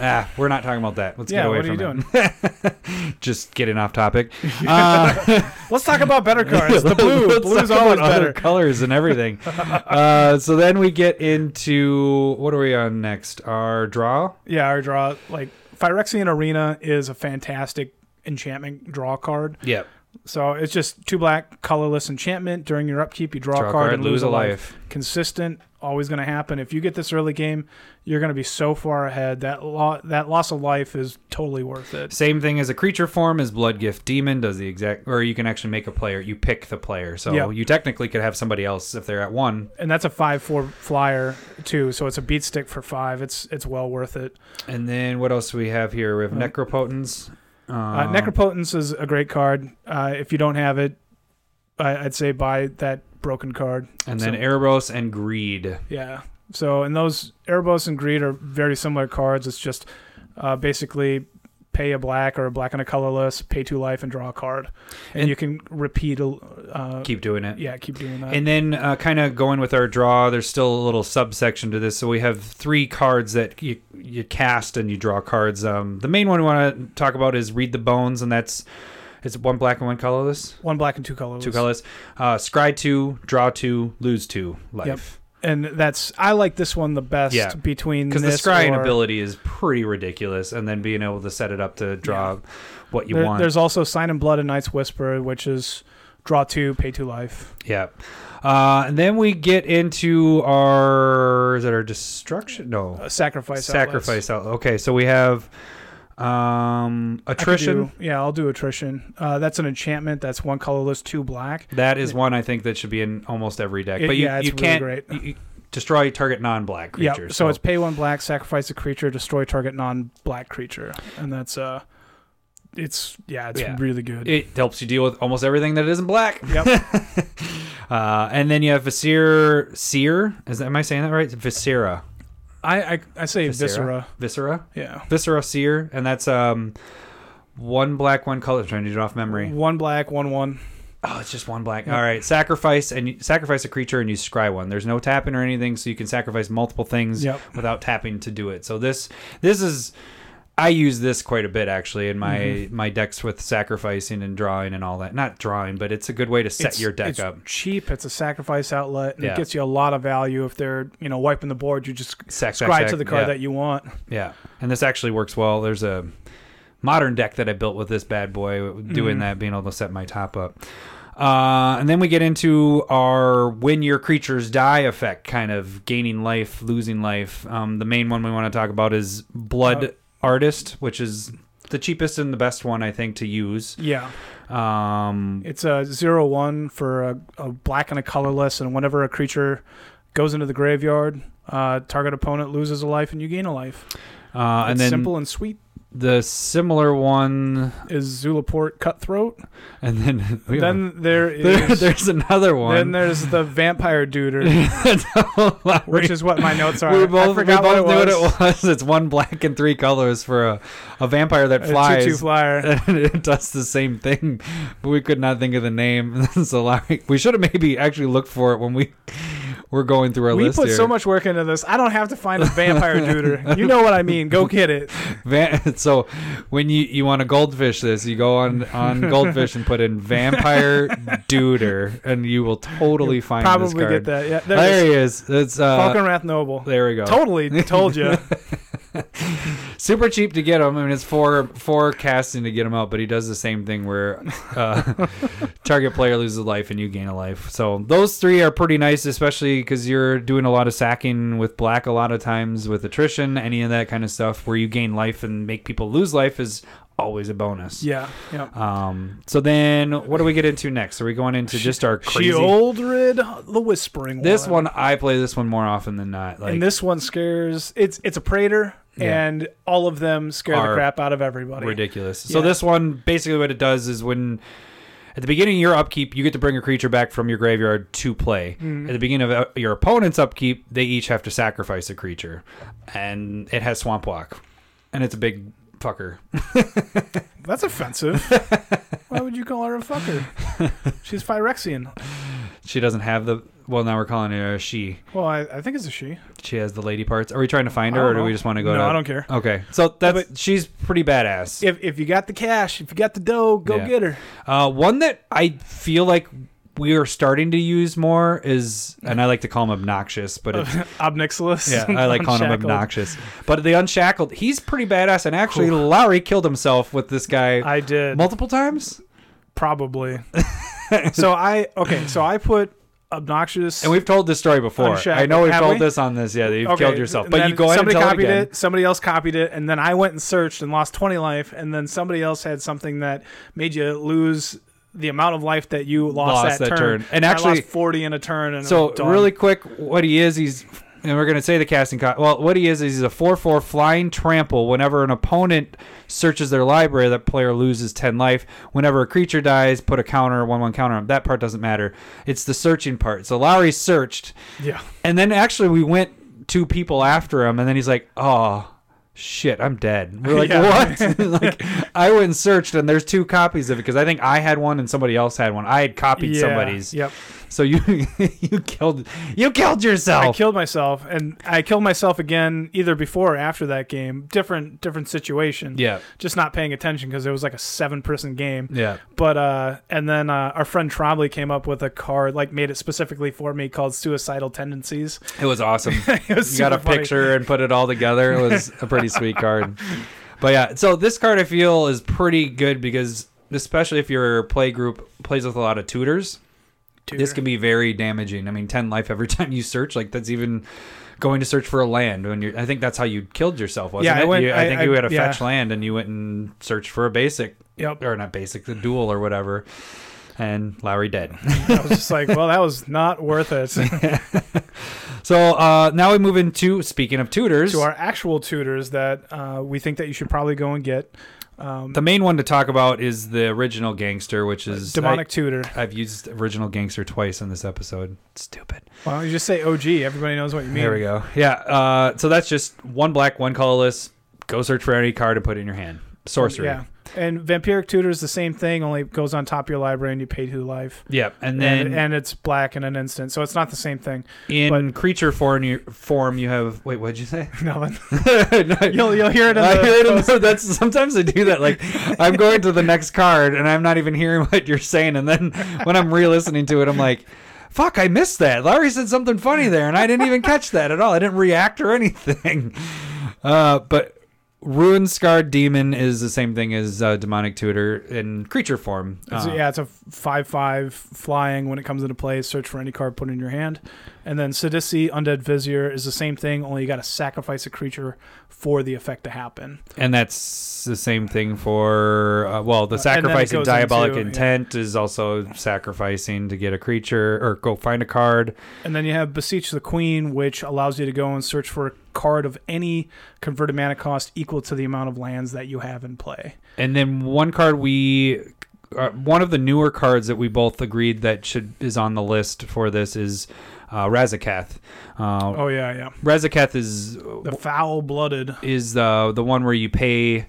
Ah, we're not talking about that. Let's Yeah, get away from it. what are you it. <laughs> Just getting off topic. <laughs> Uh, Let's talk about better <laughs> cards. The blue, blue's always better. colors and everything. uh, so then we get into what are we on next? Our draw. Yeah, our draw like Phyrexian Arena is a fantastic enchantment draw card. Yep. So it's just two black, colorless enchantment. During your upkeep, you draw, Draw a card, and lose a life. Consistent, always going to happen. If you get this early game, you're going to be so far ahead. That lo- that loss of life is totally worth it. Same thing as a creature form is Blood Gift Demon does the exact, or you can actually make a player. You pick the player, so Yeah. you technically could have somebody else if they're at one. And that's a five-four flyer too. So it's a beat stick for five. It's it's well worth it. And then what else do we have here? We have Uh, Necropotence. Uh, Um, Necropotence is a great card. Uh, if you don't have it, I, I'd say buy that broken card. and then so- Erebos and Greed. Yeah. So, and those Erebos and Greed are very similar cards. It's just uh, basically pay a black or a black and a colorless, pay two life, and draw a card, and, And- you can repeat. a- Uh, Keep doing it. yeah, keep doing that. And then, uh, kind of going with our draw, there's still a little subsection to this. So we have three cards that you you cast and you draw cards. Um, the main one we want to talk about is Read the Bones, and that's it's one black and one colorless. One black and two colorless. Two colorless. Uh, scry two, draw two, lose two life. And that's I like this one the best Yeah. between Because the this scrying or- ability is pretty ridiculous, and then being able to set it up to draw what you There- want. There's also Sign in Blood and Night's Whisper, which is draw two, pay two life. Yeah. Uh, and then we get into our is that our destruction? No. Uh, sacrifice. Sacrifice out. Okay, so we have um outlets. I could attrition. do- yeah, I'll do attrition. Uh, that's an enchantment. That's one colorless, two black. That is one I think that should be in almost every deck. It- but you, yeah, it's you really can't great. you- you destroy target non-black Yeah, creatures. so, it's pay one black, sacrifice a creature, destroy target non-black creature, and that's uh, it's yeah, it's Yeah. really good. it helps you deal with almost everything that isn't black. yep, <laughs> Uh, and then you have Visir Seer. Is that, am I saying that right? Viscera. I, I I say Viscera? Viscera. Yeah, Viscera Seer, and that's um one black, one color. I'm trying to do it off memory. one black, one one. Oh, it's just one black. Yeah. All right, sacrifice and you, sacrifice a creature and you scry one. There's no tapping or anything, so you can sacrifice multiple things Yep. without tapping to do it. So this this is I use this quite a bit actually in my Mhm. my decks with sacrificing and drawing and all that. Not drawing, but it's a good way to set It's- your deck it's up. Cheap. It's a sacrifice outlet, and Yeah. it gets you a lot of value. If they're you know wiping the board, you just Sac, sac, scry sac, to the card yeah. that you want. Yeah, and this actually works well. There's a modern deck that I built with this bad boy, doing Mhm. that, being able to set my top up. Uh, and then we get into our when your creatures die effect, kind of gaining life, losing life. Um, the main one we want to talk about is Blood Uh, Artist, which is the cheapest and the best one I think to use. Yeah, Um, it's a zero one for a, a black and a colorless, and whenever a creature goes into the graveyard, uh, target opponent loses a life and you gain a life. uh, and it's then simple and sweet. The similar one, is Zulaport Cutthroat. and then <laughs> we Then there <laughs> there- is. there's another one. then there's the Vampire Duder, <laughs> which is what my notes are. we I both, we both what, knew it was. what it was. It's one black and three colors for a, a vampire that A flies. tutu flyer. and it does the same thing, but we could not think of the name. so like, we should have maybe actually looked for it when we were going through our We list put here. so much work into this. I don't have to find a <laughs> vampire duder. You know what I mean. Go get it. <laughs> Van- <laughs> so when you you want to goldfish this, you go on on goldfish and put in vampire duder, and you will totally find this Probably get that. Yeah, there, There he is. is. It's uh, Falkenrath Noble. there we go. Totally told you. Super cheap to get him. I mean, it's four four casting to get him out, but he does the same thing where uh, <laughs> target player loses a life and you gain a life. So those three are pretty nice, especially because you're doing a lot of sacking with black a lot of times with attrition, any of that kind of stuff where you gain life and make people lose life is always a bonus. yeah. Yeah. Um. So then, what do we get into next? Are we going into just our crazy? Sheoldred, the Whispering This one. one I play this one more often than not. Like and this one scares. It's it's a praetor, Yeah. and all of them scare Are the crap out of everybody. ridiculous. So Yeah. this one basically what it does is when at the beginning of your upkeep, you get to bring a creature back from your graveyard to play. Mhm. At the beginning of uh, your opponent's upkeep, they each have to sacrifice a creature, and it has Swamp Walk, and it's a big fucker. <laughs> That's offensive. Why would you call her a fucker? <laughs> She's Phyrexian. She doesn't have the. Well, now we're calling her a she. Well, I, I think it's a she. She has the lady parts. Are we trying to find her, or do we just want to go? no, to, I don't care. Okay, so that's she's pretty badass. If if you got the cash, if you got the dough, go Yeah. get her. Uh, one that I feel like we are starting to use more is, and I like to call him obnoxious, but it's, <laughs> Ob Nixilis. yeah, I like calling him obnoxious. But the unshackled, he's pretty badass, and actually, Lowry killed himself with this guy I did multiple times, probably. <laughs> so I okay. So I put obnoxious. and we've told this story before. I know we've Have told we? this on this. Yeah, that you've Okay, killed yourself, and but then you go ahead and somebody tell it copied again. it, somebody else copied it, and then I went and searched and lost twenty life, and then somebody else had something that made you lose the amount of life that you lost, Lost that, turn. And I actually- lost forty in a turn. And So done. really quick, what he is, he's and we're gonna say the casting. Co- well, what he is is he's a four-four flying trample. Whenever an opponent searches their library, that player loses ten life. Whenever a creature dies, put a counter, one-one counter. on That part doesn't matter. It's the searching part. So Lowry searched, yeah, and then actually we went two people after him, and then he's like, "Oh." Shit, I'm dead. We're like, Yeah. what? <laughs> <laughs> like, I went and searched, and there's two copies of it because I think I had one and somebody else had one. I had copied yeah, somebody's. Yep. So you <laughs> you killed you killed yourself. I killed myself, and I killed myself again either before or after that game. Different different situation. yeah, Just not paying attention because it was like a seven person game. yeah. But uh, and then uh, our friend Trombley came up with a card, like made it specifically for me called Suicidal Tendencies. It was awesome. <laughs> it was you got a funny. picture and put it all together. It was a pretty sweet <laughs> card. But yeah, so this card I feel is pretty good because especially if your play group plays with a lot of tutors, Tutor. this can be very damaging. I mean, ten life every <laughs> time you search, like that's even going to search for a land when you're. I think that's how you killed yourself, wasn't Yeah, I went- You- I, I- think I- you had a yeah. fetch land and you went and searched for a basic Yep. or not basic, the dual or whatever. And Lowry dead. <laughs> I was just like, well, that was not worth it. <laughs> So uh, now we move into speaking of tutors. to our actual tutors that uh, we think that you should probably go and get. Um, the main one to talk about is the original gangster, which is demonic tutor. I, have used original gangster twice in this episode. Stupid. Why don't you just say OG? Everybody knows what you mean. There we go. Yeah. Uh, so that's just one black, one colorless. Go search for any card and put it in your hand. Sorcery. Yeah. And vampiric tutor is the same thing, only it goes on top of your library and you pay two life. Yep. And then and, and it's black in an instant, so it's not the same thing. in creature form, you, form, you have. Wait, what'd you say? <laughs> Nothing. <laughs> No, You'll you'll hear it. In I the hear it in the, that's sometimes I do that. Like I'm going to the next card and I'm not even hearing what you're saying, and then when I'm re-listening to it, I'm like, "Fuck, I missed that." Larry said something funny there, and I didn't even catch that at all. I didn't react or anything. <laughs> Uh, but Rune-Scarred Demon is the same thing as uh, Demonic Tutor in creature form. It's, Uh, yeah, it's a five-five flying. When it comes into play, search for any card put in your hand, And then Sidisi, Undead Vizier is the same thing, only you got to sacrifice a creature for the effect to happen. And that's the same thing for uh, well, the Uh, sacrificing goes diabolic into- yeah. intent is also sacrificing to get a creature or go find a card. And then you have Beseech the Queen, which allows you to go and search for a card of any converted mana cost equal to the amount of lands that you have in play. And then one card we uh, one of the newer cards that we both agreed that should is on the list for this is uh, Razaketh. Uh, Oh yeah, yeah. Razaketh is The foul-blooded is the the one where you pay.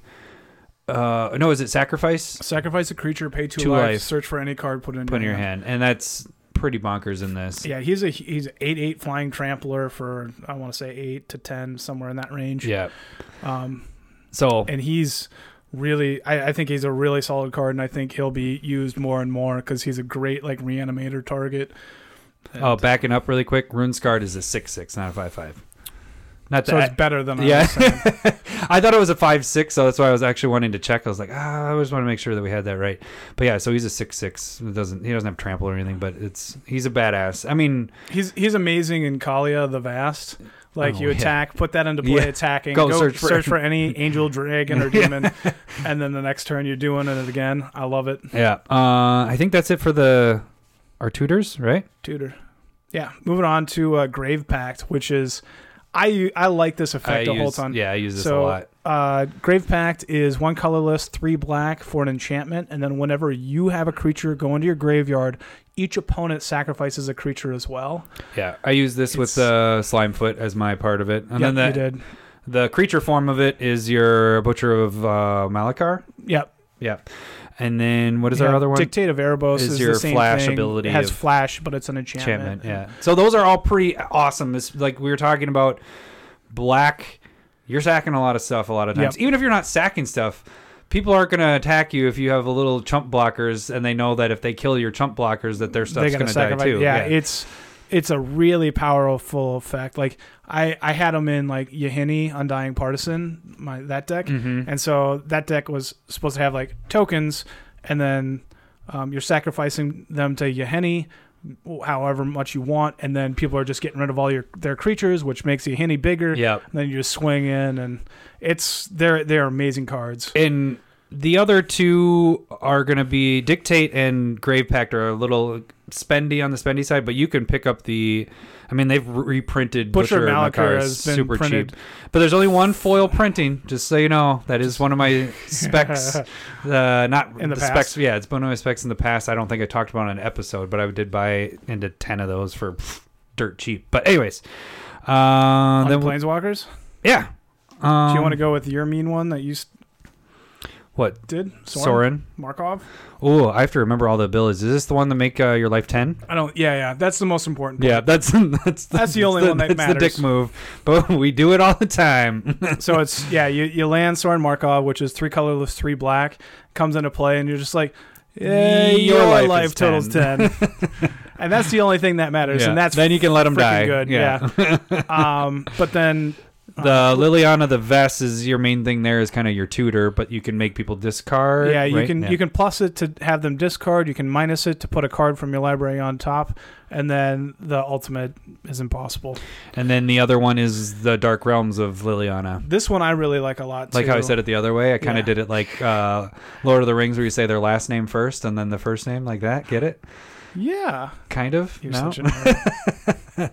Uh, no, is it sacrifice? sacrifice a creature, pay two, Two life, life. search for any card, put it in Put in your your hand, and that's pretty bonkers in this. Yeah, he's a he's eight eight flying trampler for I want to say eight to ten somewhere in that range. Yeah. Um, So and he's really I, I think he's a really solid card, and I think he'll be used more and more because he's a great like reanimator target. Oh, backing up really quick. Runescarred is a six six, not a five five. Not so it's that. better than I yeah, was <laughs> saying. I thought it was a five six, so that's why I was actually wanting to check. I was like, ah, I just want to make sure that we had that right. But yeah, so he's a six six. It doesn't he doesn't have trample or anything, but it's he's a badass. I mean, He's he's amazing in Kaalia the Vast. Like Oh, you yeah. attack, put that into play, Yeah. attacking, Go search for, <laughs> any angel, dragon, or demon, and then the next turn you're doing it again. I love it, yeah. Uh, I think that's it for the our tutors, right? tutor. Yeah, moving on to uh, Grave Pact, which is I I like this effect I a whole use- ton. Yeah, I use this So- a lot. Uh, Grave Pact is one colorless, three black for an enchantment, and then whenever you have a creature go into your graveyard, each opponent sacrifices a creature as well. Yeah, I use this with the uh, Slimefoot as my part of it, and yep, then did. the creature form of it is your Butcher of uh, Malakir. Yep. Yeah, and then what is Yeah, our other one? Dictate of Erebos Is is, your the same flash thing. ability It has flash, but it's an enchantment. enchantment. Yeah. So those are all pretty awesome. It's like we were talking about black. You're sacking a lot of stuff a lot of times. Yep. Even if you're not sacking stuff, people aren't going to attack you if you have a little chump blockers and they know that if they kill your chump blockers that their stuff's going to die too. Yeah, it's it's a really powerful effect. Like I I had them in like Yahenni Undying Partisan, my that deck, hmm and so that deck was supposed to have like tokens, and then um, you're sacrificing them to Yahenni, however much you want, and then people are just getting rid of all your their creatures, which makes Yahenni bigger. Yeah, then you just swing in, and it's they're they're amazing cards. And the other two are going to be Dictate and Grave Pact are a little spendy on the spendy side, but you can pick up the. I mean, they've reprinted Butcher Butcher, has been super printed. cheap, but there's only one foil printing. Just so you know, that is one of my <laughs> specs. uh, not In the past. specs. Yeah, it's one of my specs in the past. I don't think I talked about an episode, but I did buy into ten of those for pff, dirt cheap. But anyways, uh, On then the Planeswalkers. yeah. Um, Do you want to go with your mean one that you what did? Sorin? Markov. Oh, I have to remember all the abilities. Is this the one that make uh, your life ten? I don't. Yeah, yeah. That's the most important. Part. Yeah, that's <laughs> that's the, That's the only that's one that that's the dick move, but <laughs> we do it all the time. <laughs> so it's yeah. You you land Sorin Markov, which is three colorless, three black, comes into play, and you're just like, yeah, Your your, life life, totals 10. and that's the only thing that matters, Yeah. and that's then you can let them die. good. Yeah. Yeah. um, but then The uh, Liliana the Vess is your main thing. There is kind of your tutor, but you can make people discard. yeah, you right? can Yeah. you can plus it to have them discard. You can minus it to put a card from your library on top, and then the ultimate is impossible. And then the other one is the Dark Realms of Liliana. This one I really like a lot. Like how I said it the other way. I kind of Yeah. did it like uh, Lord of the Rings, where you say their last name first and then the first name, like that. Get it? Yeah, Kind of. You're no. such a nerd.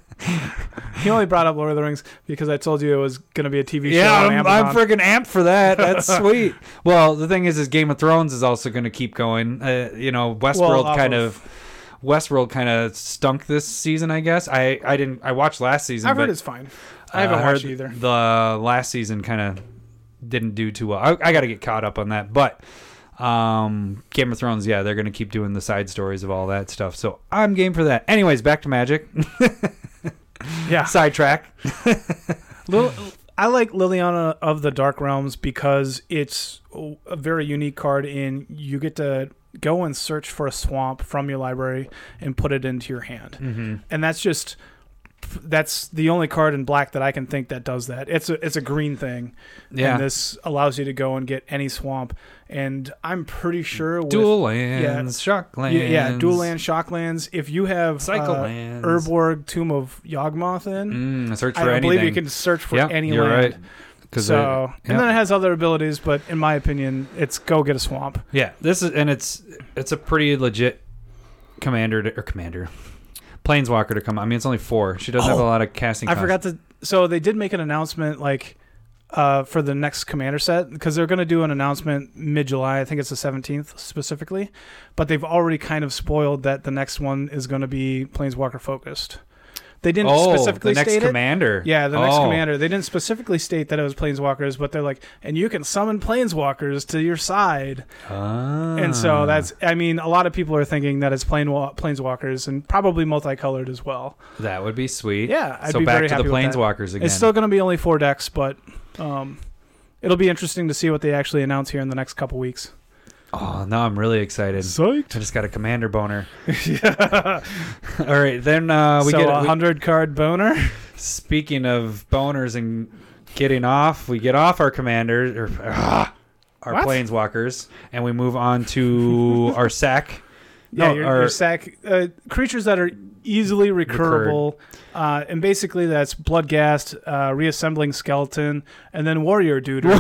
<laughs> he only brought up Lord of the Rings because I told you it was going to be a TV show. Yeah, I'm, I'm freaking amped for that. That's <laughs> sweet. Well, the thing is, is Game of Thrones is also going to keep going. Uh, you know, Westworld off kind of- Westworld kind of stunk this season. I guess I I didn't I watched last season. I've but, heard it's fine. I uh, haven't heard watched either. The last season kind of didn't do too well. I, I got to get caught up on that, but. Um, Game of Thrones, yeah, they're gonna keep doing the side stories of all that stuff. So I'm game for that. Anyways, back to Magic. <laughs> Yeah, Sidetrack. <laughs> Lil, I like Liliana of the Dark Realms because it's a very unique card. In you get to go and search for a swamp from your library and put it into your hand, Mm-hmm. and that's just that's the only card in black that I can think that does that. It's a it's a green thing, Yeah. and this allows you to go and get any swamp. And I'm pretty sure with, Dual lands, shock lands. yeah, yeah, dual land, shock lands. If you have cycle uh, lands. Urborg Tomb of Yawgmoth in, Mm, search for I anything. believe you can search for Yeah, any you're land. right. So, it- and then it has other abilities, but in my opinion, it's go get a swamp. Yeah, this is and it's it's a pretty legit commander to, or commander planeswalker to come. I mean, it's only four. She doesn't have a Oh, lot of casting. I cost. forgot to. So they did make an announcement like uh, for the next commander set because they're going to do an announcement mid July. I think it's the 17th specifically, but they've already kind of spoiled that the next one is going to be planeswalker focused. They didn't Oh, specifically the next state it. commander. Yeah, the next Oh. commander. They didn't specifically state that it was planeswalkers, but they're like, and you can summon planeswalkers to your side. Ah. And so that's, I mean, a lot of people are thinking that it's plane planeswalkers and probably multicolored as well. that would be sweet. Yeah, I'd so be back very to happy the planeswalkers again. It's still going to be only four decks, but um, it'll be interesting to see what they actually announce here in the next couple weeks. Oh, no, I'm really excited. Psyched. I just got a commander boner. yeah. <laughs> <laughs> All right, then uh, we so get a hundred card boner. Speaking of boners and getting off, we get off our commanders or ah, our What? planeswalkers, and we move on to our sack. Yeah, your, or- your sack uh, creatures that are easily recurable, uh, and basically that's Bloodghast, uh, reassembling skeleton, and then warrior dude. <laughs>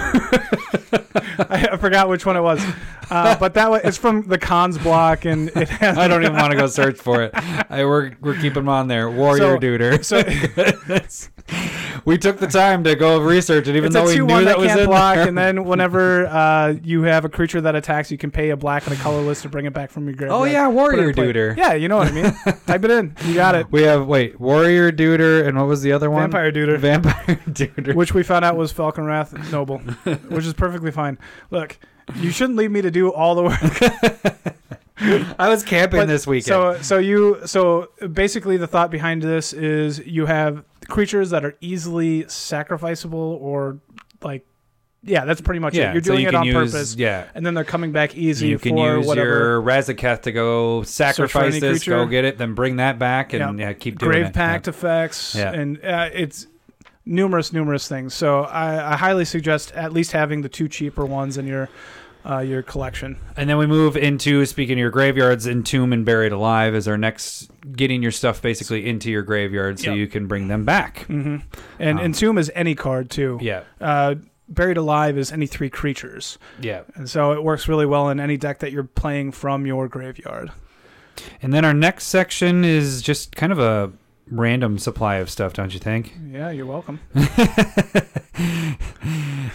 I, I forgot which one it was, uh, but that was it's from the Khans block, and it has. <laughs> I don't even want to go search for it. I, we're we're keeping them on there. Warrior So- Duder. So <laughs> we took the time to go research it, even it's though we knew that that was can't in block, there. and then whenever uh, you have a creature that attacks, you can pay a black and a colorless to bring it back from your graveyard. oh yeah, Warrior. Duder. Yeah, you know what I mean. <laughs> Type it in. You got it. We have wait, Warrior Duder, and what was the other one? Vampire Duder. Vampire <laughs> Duder. which we found out was Falkenrath Noble, <laughs> which is perfectly fine. Look, you shouldn't leave me to do all the work. I was camping But- this weekend. So, so you, so basically, the thought behind this is you have creatures that are easily sacrificable, or like, yeah, that's pretty much yeah, it. You're so doing you it on use, purpose, Yeah, and then they're coming back easy you can for use whatever. your Razaketh to go sacrifice this, go get it, then bring that back, and yeah, keep doing Grave it. Pact effects, Yeah. and uh, it's numerous, numerous things. So I, I highly suggest at least having the two cheaper ones in your uh, your collection. And then we move into speaking of your graveyards, Entomb and Buried Alive is our next getting your stuff basically into your graveyard so Yep. you can bring them back. hmm And Um, Entomb is any card too. Yeah, Uh, Buried Alive is any three creatures, yeah. and so it works really well in any deck that you're playing from your graveyard. And then our next section is just kind of a random supply of stuff, don't you think? Yeah, you're welcome. <laughs>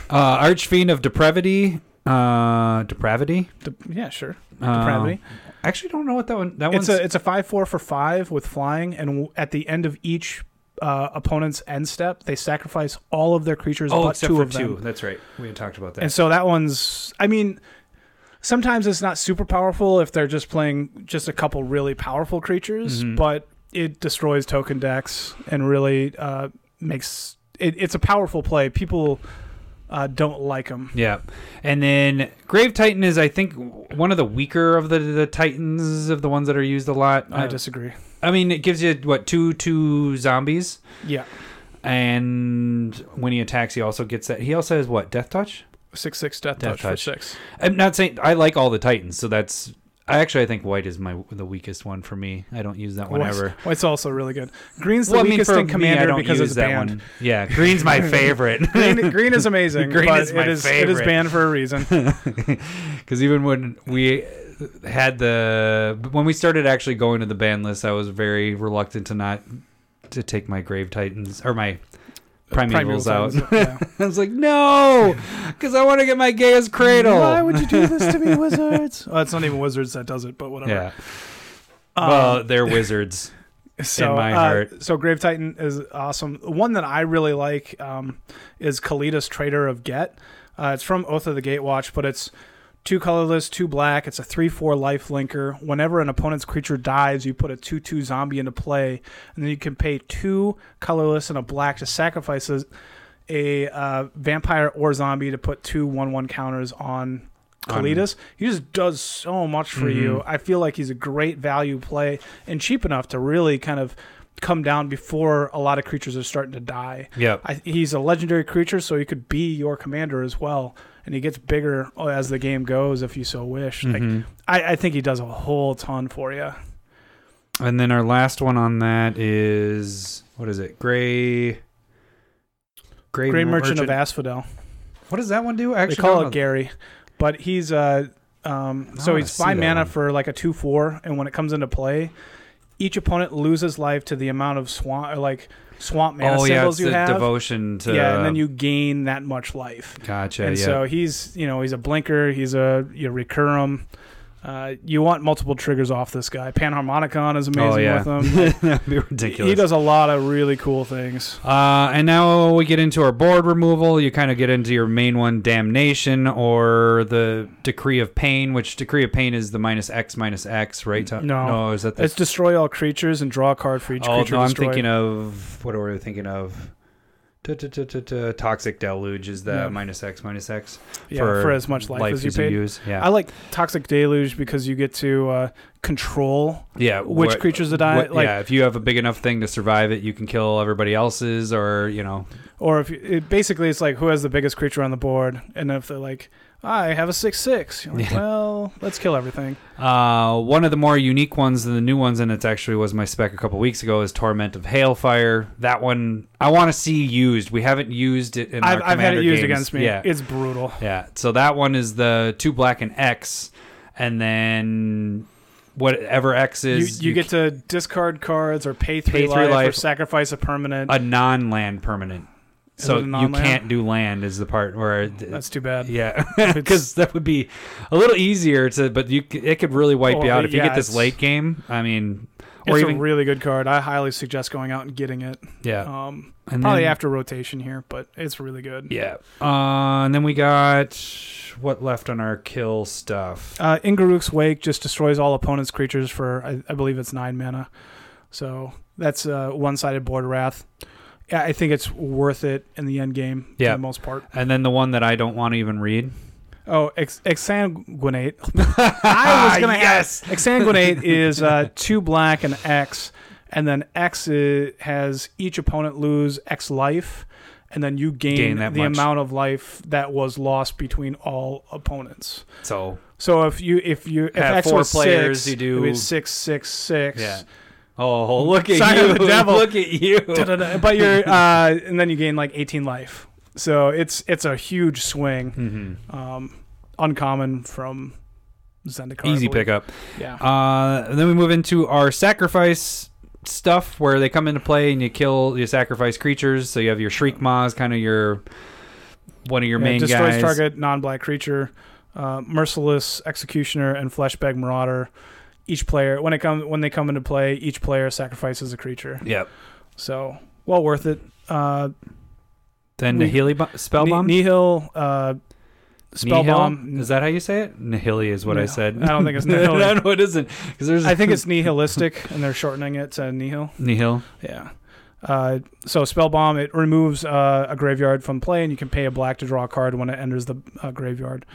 Uh, Archfiend of Depravity. Uh, depravity. De- yeah, sure. Uh, Depravity. I actually don't know what that one. That it's one's. a it's a five four for five with flying, and w- at the end of each uh, opponent's end step, they sacrifice all of their creatures oh, but except two for of two. them. That's right. We had talked about that. And so that one's. I mean, sometimes it's not super powerful if they're just playing just a couple really powerful creatures, Mhm. but it destroys token decks and really uh, makes it, it's a powerful play. People uh, don't like them. Yeah, and then Grave Titan is, I think, one of the weaker of the the Titans of the ones that are used a lot. I Uh, disagree. I mean, it gives you what two two zombies, Yeah, and when he attacks, he also gets that. He also has what Death Touch. six six death, Death touch, touch. for six. I'm not saying I like all the Titans, so that's. I actually I think white is my the weakest one for me. I don't use that one White's, ever. White's also really good. Green's the Well, I mean, weakest in me, I Commander don't because use it's that banned. one. Yeah, green's my <laughs> favorite. Green, green is <laughs> amazing. Green but is my it is, It is banned for a reason. <laughs> Because even when we had the when we started actually going to the ban list, I was very reluctant to not to take my Grave Titans or my Primevals out. Yeah. <laughs> I was like, no, because I want to get my Gaea's Cradle. Why would you do this to me, <laughs> wizards? well, it's not even wizards that does it, but whatever. Yeah. Um, well, they're wizards. <laughs> so, my uh, heart. so Grave Titan is awesome. One that I really like um, is Kalitas Traitor of Ghet. Uh, it's from Oath of the Gatewatch, but it's two colorless, two black. It's a three-four life linker. Whenever an opponent's creature dies, you put a two-two zombie into play, and then you can pay two colorless and a black to sacrifice a, a uh, vampire or zombie to put two one-one counters on Kalitas. He just does so much for Mhm. you. I feel like he's a great value play and cheap enough to really kind of come down before a lot of creatures are starting to die. Yep. I, he's a legendary creature, so he could be your commander as well, and he gets bigger as the game goes, if you so wish. Like, Mhm. I, I think he does a whole ton for you. And then our last one on that is what is it? Gray. Gray, Great Merchant, of Asphodel. What does that one do? They Actually, call it know. Gary, but he's uh um so he's five mana one. for like a two four, and when it comes into play, each opponent loses life to the amount of swamp or like swamp mana oh yeah, symbols it's you have. devotion to. yeah, and then um, you gain that much life. Gotcha. and yeah. so he's you know he's a blinker, he's a you know, recurrum. Uh, you want multiple triggers off this guy. Panharmonicon is amazing oh yeah, with him. <laughs> that'd be ridiculous. he does a lot of really cool things. Uh, and now we get into our board removal. You kind of get into your main one, Damnation, or the Decree of Pain, which Decree of Pain is the minus X minus X, right? No. no, is that the? It's destroy all creatures and draw a card for each oh creature no, I'm destroyed. thinking of what are we thinking of? Toxic Deluge is the Yeah. minus X minus X yeah, for, as much life, as you paid. use. Yeah, I like Toxic Deluge because you get to uh, control yeah. which what- creatures that die. what- like, yeah, if you have a big enough thing to survive it, you can kill everybody else's, or you know, or if you, it, basically it's like who has the biggest creature on the board, and if they're like, I have a six six, you're like, <laughs> Yeah. well, let's kill everything. Uh, one of the more unique ones than the new ones, and it actually was my spec a couple weeks ago, is Torment of Hailfire. That one I want to see used. We haven't used it in I've, our I've had it used games. against me. Yeah, It's brutal. yeah. So that one is the two black and X, and then whatever X You, is, you, get to discard cards or pay three, Pay three life, or sacrifice a permanent. a non-land permanent. So you can't do land is the part where it, That's too bad. Yeah, because <laughs> that would be a little easier to, but you it could really wipe you out if you get this late game. I mean, or It's even a really good card. I highly suggest going out and getting it. yeah, Um, and probably then, after rotation here, but it's really good. yeah. Uh, and then we got what left on our kill stuff. Uh, In Garruk's Wake just destroys all opponents' creatures for, I, I believe it's nine mana. So that's uh, one sided board wrath. Yeah, I think it's worth it in the end game Yeah. for the most part. And then the one that I don't want to even read. Oh, ex- Exsanguinate. <laughs> I was going to yes. ask. Exsanguinate <laughs> is uh, two black and X, and then X has each opponent lose X life, and then you gain, Gain that the much. amount of life that was lost between all opponents. So So if you if you if X four was players, six, you do- it would be six six six. yeah. Oh, <laughs> look at Sign you! of the devil. Look at you! Da-da-da. But you're <laughs> uh, and then you gain like 18 life. So it's it's a huge swing. hmm Um, uncommon from Zendikar. Easy pickup. Yeah. Uh, and then we move into our sacrifice stuff where they come into play and you kill, you sacrifice creatures. So you have your Shriekmaws, kind of your one of your Yeah, main destroys guys. target non-black creature, uh, merciless executioner, and fleshbag marauder. Each player, when it come when they come into play, each player sacrifices a creature. Yep. So well worth it. Uh, Then We- Nihili bo- spell bomb. Ni- Nihil, uh, spell Nihil? bomb. Is that how you say it? Nihili is what I said. I don't think it's <laughs> Nihili. no, no, it isn't. Because there's. I think it's <laughs> nihilistic, and they're shortening it to nihil. Nihil. Yeah. Uh, so spell bomb it removes uh, a graveyard from play, and you can pay a black to draw a card when it enters the uh, graveyard.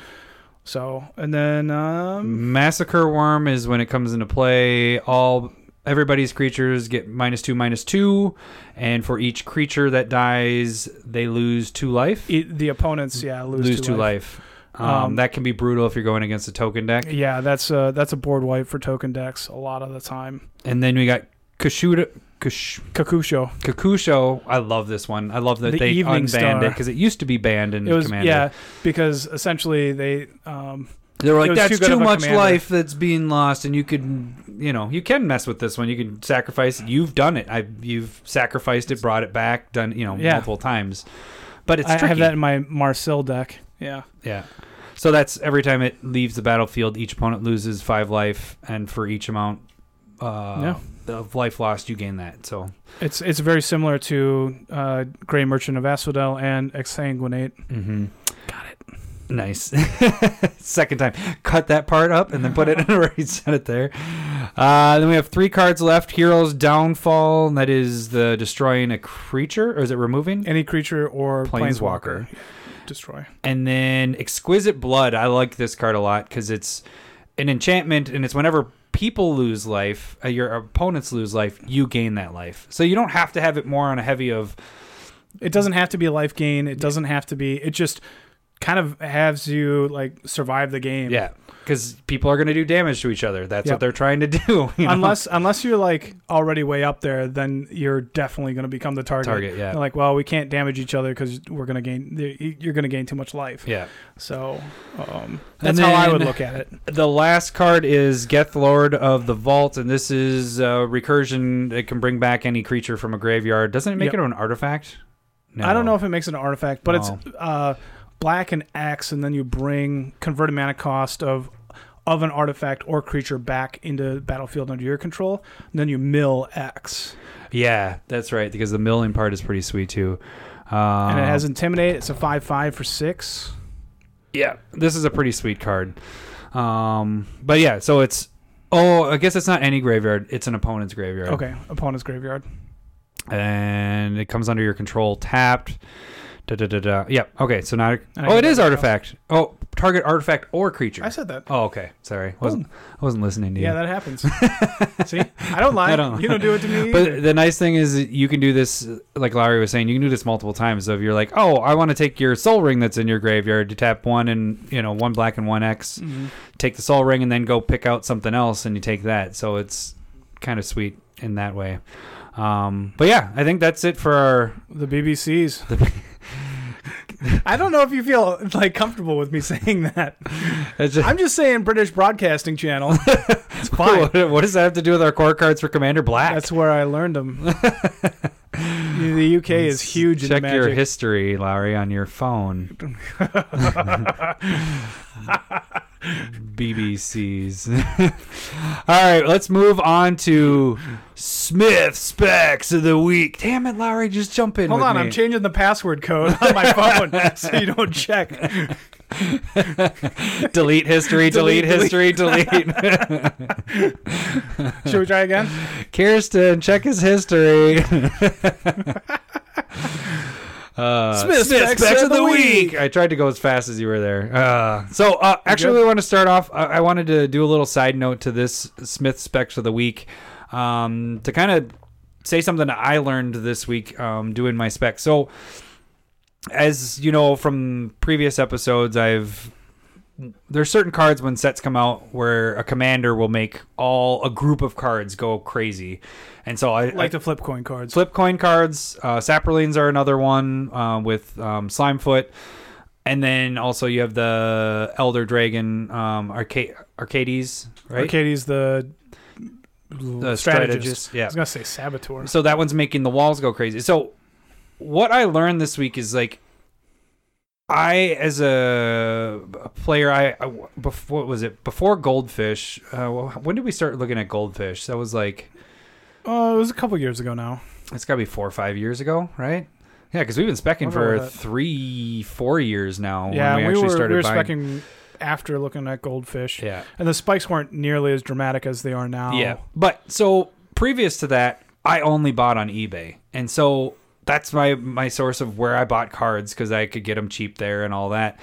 So and then um, Massacre Wurm is when it comes into play. All everybody's creatures get minus two, minus two, and for each creature that dies, they lose two life. e- the opponents yeah lose, lose, two, two life. life. Um, Um, that can be brutal if you're going against a token deck. Yeah, that's a that's a board wipe for token decks a lot of the time. And then we got Kashuda. Kush, Kokusho. Kokusho, I love this one. I love that The they Evening unbanned Star. it because it used to be banned in It was Commander. yeah because essentially they um, They were It like, was that's too too, of a much commander." life that's being lost, and you could, you know, you can mess with this one. You can sacrifice it. You've done it. I, you've sacrificed it, brought it back, done, you know, Yeah. multiple times. But it's true. I tricky. have that in my Marcel deck. Yeah. Yeah. So that's every time it leaves the battlefield, each opponent loses five life, and for each amount uh, of life lost, you gain that. So It's it's very similar to uh, Grey Merchant of Asphodel and Exsanguinate. mm-hmm. got it. Nice. <laughs> Second time. Cut that part up and then put it where he said it there. Uh, then we have three cards left. Hero's Downfall. That is the destroying a creature, or is it removing? Any creature or Planeswalker. planeswalker, destroy. And then Exquisite Blood. I like this card a lot because it's an enchantment, and it's whenever people lose life, uh, your opponents lose life, you gain that life. So you don't have to have it more on a heavy of It doesn't have to be a life gain. It doesn't have to be. It just kind of has you like survive the game. yeah, because people are going to do damage to each other. That's Yep. what they're trying to do. <laughs> you know? Unless unless you're like already way up there, then you're definitely going to become the target. target, yeah, They're like, well, we can't damage each other because we're going to gain. You're going to gain too much life. yeah. So um, that's how I would look at it. The last card is Geth Lord of the Vault, and this is uh, recursion. It can bring back any creature from a graveyard. Doesn't it make Yep. it an artifact? No. I don't know if it makes it an artifact, but No. it's uh, black and X, and then you bring converted mana cost of of an artifact or creature back into battlefield under your control. And then you mill X, Yeah, that's right. Because the milling part is pretty sweet too. Uh, and it has intimidate. It's a five five for six. Yeah, this is a pretty sweet card. Um, but yeah, so it's oh, I guess it's not any graveyard; it's an opponent's graveyard. Okay, opponent's graveyard. and it comes under your control, tapped. Da da da da. Yep. Okay. So now, oh, it is artifact. Oh, target artifact or creature. I said that. Oh, okay. Sorry, wasn't I wasn't listening to you. Yeah, that happens. <laughs> See, I don't lie. I don't- You don't do it to me. <laughs> But the nice thing is that you can do this, like Larry was saying, you can do this multiple times. So if you're like, oh, I want to take your Sol Ring that's in your graveyard, you tap one and you know one black and one X, Mhm. take the Sol Ring and then go pick out something else and you take that. So it's kind of sweet in that way. Um, but yeah, I think that's it for our. the BBCs. <laughs> I don't know if you feel like comfortable with me saying that. Just- I'm just saying British Broadcasting Channel. <laughs> It's fine. what, <laughs> what does that have to do with our core cards for Commander Black? That's where I learned them. the UK is huge in Check your history, Larry, on your phone. BBCs. <laughs> All right, let's move on to Smith specs of the week. Damn it, Larry, just jump in. Hold on, me. I'm changing the password code on my phone <laughs> so you don't check. <laughs> delete history, delete, Delete, delete. history, delete. Should we try again? Kirsten, check his history. Uh, Smith specs of the week. I tried to go as fast as you were there. Uh, so, uh, actually, we want to start off. I, I wanted to do a little side note to this Smith specs of the week um, to kind of say something that I learned this week um, doing my specs. So, as you know from previous episodes, I've there's certain cards when sets come out where a commander will make all a group of cards go crazy, and so I, Like I the flip coin cards. flip coin cards. Uh, are another one uh, with um, Slimefoot, and then also you have the Elder Dragon um, Arca- Arcades, right? Arcades the, The strategist. strategist, I yeah. was gonna say saboteur. So that one's making the walls go crazy. So what I learned this week is like I as a, a player I, I before what was it before Goldfish uh, when did we start looking at Goldfish that was like Oh, it was a couple years ago now. it's got to be 4 or 5 years ago right yeah because we've been specking for 3 4 years now yeah, when we, we, actually were started we were buying specking after looking at goldfish, yeah and the spikes weren't nearly as dramatic as they are now. Yeah. But so previous to that, I only bought on eBay. And so that's my my source of where I bought cards because I could get them cheap there and all that.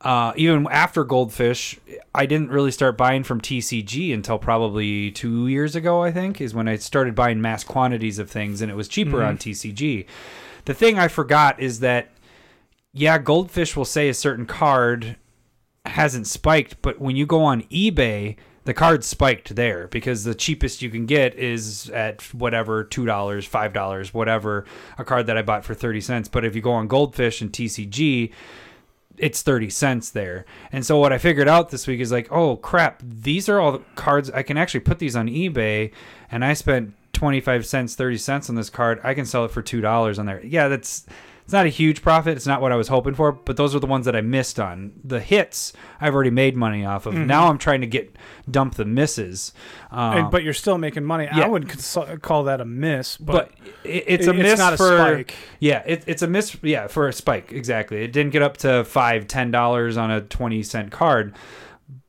Uh, even after Goldfish, I didn't really start buying from TCG until probably two years ago. I think is when I started buying mass quantities of things, and it was cheaper on TCG. The thing I forgot is that yeah, Goldfish will say a certain card hasn't spiked, but when you go on eBay, the card's spiked there because the cheapest you can get is at whatever two dollars, five dollars, whatever a card that I bought for thirty cents. But if you go on Goldfish and TCG, it's 30 cents there. And so what I figured out this week is like, oh crap, these are all the cards I can actually put these on eBay and I spent 25 cents, 30 cents on this card. I can sell it for $2 on there. Yeah, that's it's not a huge profit. It's not what I was hoping for, but those are the ones that I missed on. The hits I've already made money off of. Now I'm trying to get dump the misses. Um, And, but you're still making money. yeah. I would cons- call that a miss, but, but it, it's a it- miss it's not a spike. yeah it, it's a miss yeah for a spike exactly it didn't get up to five ten dollars on a 20 cent card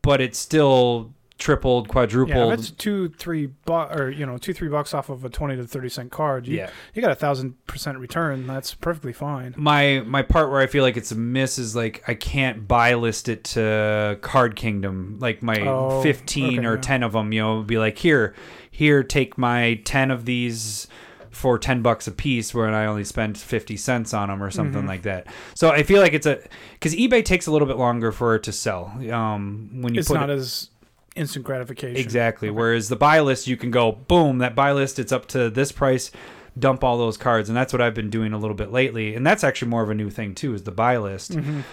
but it's still tripled, Yeah, quadrupled. if it's two, three, bu- or you know, two, three bucks off of a twenty to thirty cent card, you, yeah. you got a thousand percent return. That's perfectly fine. My my part where I feel like it's a miss is like I can't buy list it to Card Kingdom like my Oh, 15 okay, or yeah. 10 of them, you know, be like here, here take my 10 of these for 10 bucks a piece when I only spent 50 cents on them or something Mhm. like that. So I feel like it's a cuz eBay takes a little bit longer for it to sell. Um when you It's put not it, as instant gratification. Exactly. Okay. Whereas the buy list, you can go boom, that buy list, it's up to this price, dump all those cards, and that's what I've been doing a little bit lately. And that's actually more of a new thing too, is the buy list. Mhm.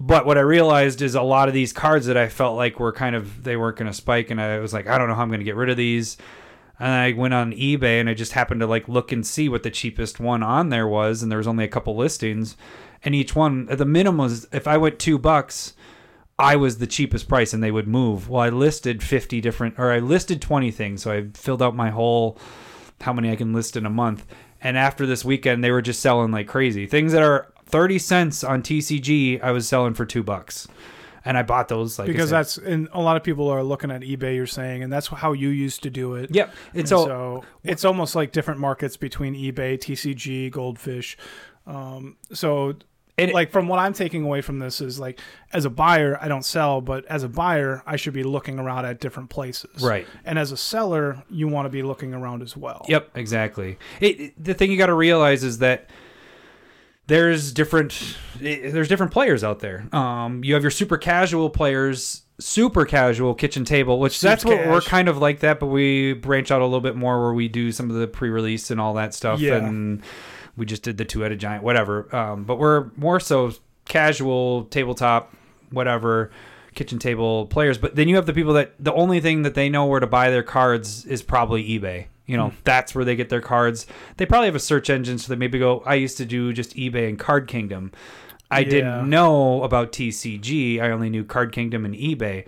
But what I realized is a lot of these cards that I felt like were kind of they weren't going to spike, and I was like, I don't know how I'm going to get rid of these. And I went on eBay and I just happened to like look and see what the cheapest one on there was, and there was only a couple listings, and each one the minimum was if I went two bucks, I was the cheapest price, and they would move. Well, I listed fifty different, or I listed twenty things, so I filled out my whole how many I can list in a month. And after this weekend, they were just selling like crazy. Things that are 30 cents on TCG, I was selling for two bucks. And I bought those like because that's and a lot of people are looking at eBay. You're saying, and that's how you used to do it. Yep. And And so, so, it's almost like different markets between eBay, TCG, Goldfish. Um, so, And like from what I'm taking away from this is like, as a buyer, I don't sell, but as a buyer, I should be looking around at different places. right. And as a seller, you want to be looking around as well. Yep, exactly. It, it- the thing you got to realize is that there's different it- there's different players out there. Um, you have your super casual players, super casual kitchen table, which that's what we're kind of like that, but we branch out a little bit more where we do some of the pre-release and all that stuff, Yeah. and we just did the two-headed giant, whatever. Um, but we're more so casual tabletop, whatever kitchen table players. But then you have the people that the only thing that they know where to buy their cards is probably eBay. You know, Hmm. that's where they get their cards. They probably have a search engine, so they maybe go. I used to do just eBay and Card Kingdom. I Yeah. didn't know about TCG. I only knew Card Kingdom and eBay.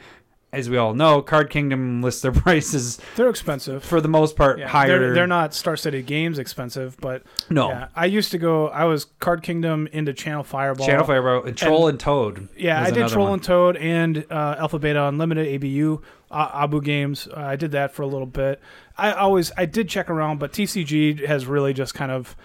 As we all know, Card Kingdom lists their <laughs> prices They're expensive. for the most part Yeah, higher. They're, they're not Star City Games expensive, but no yeah, I used to go. I was Card Kingdom into Channel Fireball. Channel Fireball and Troll and, Toad. Yeah, I did Troll one. and Toad and uh, Alpha Beta Unlimited ABU uh, Abu Games. Uh, I did that for a little bit. I always I did check around, but TCG has really just kind of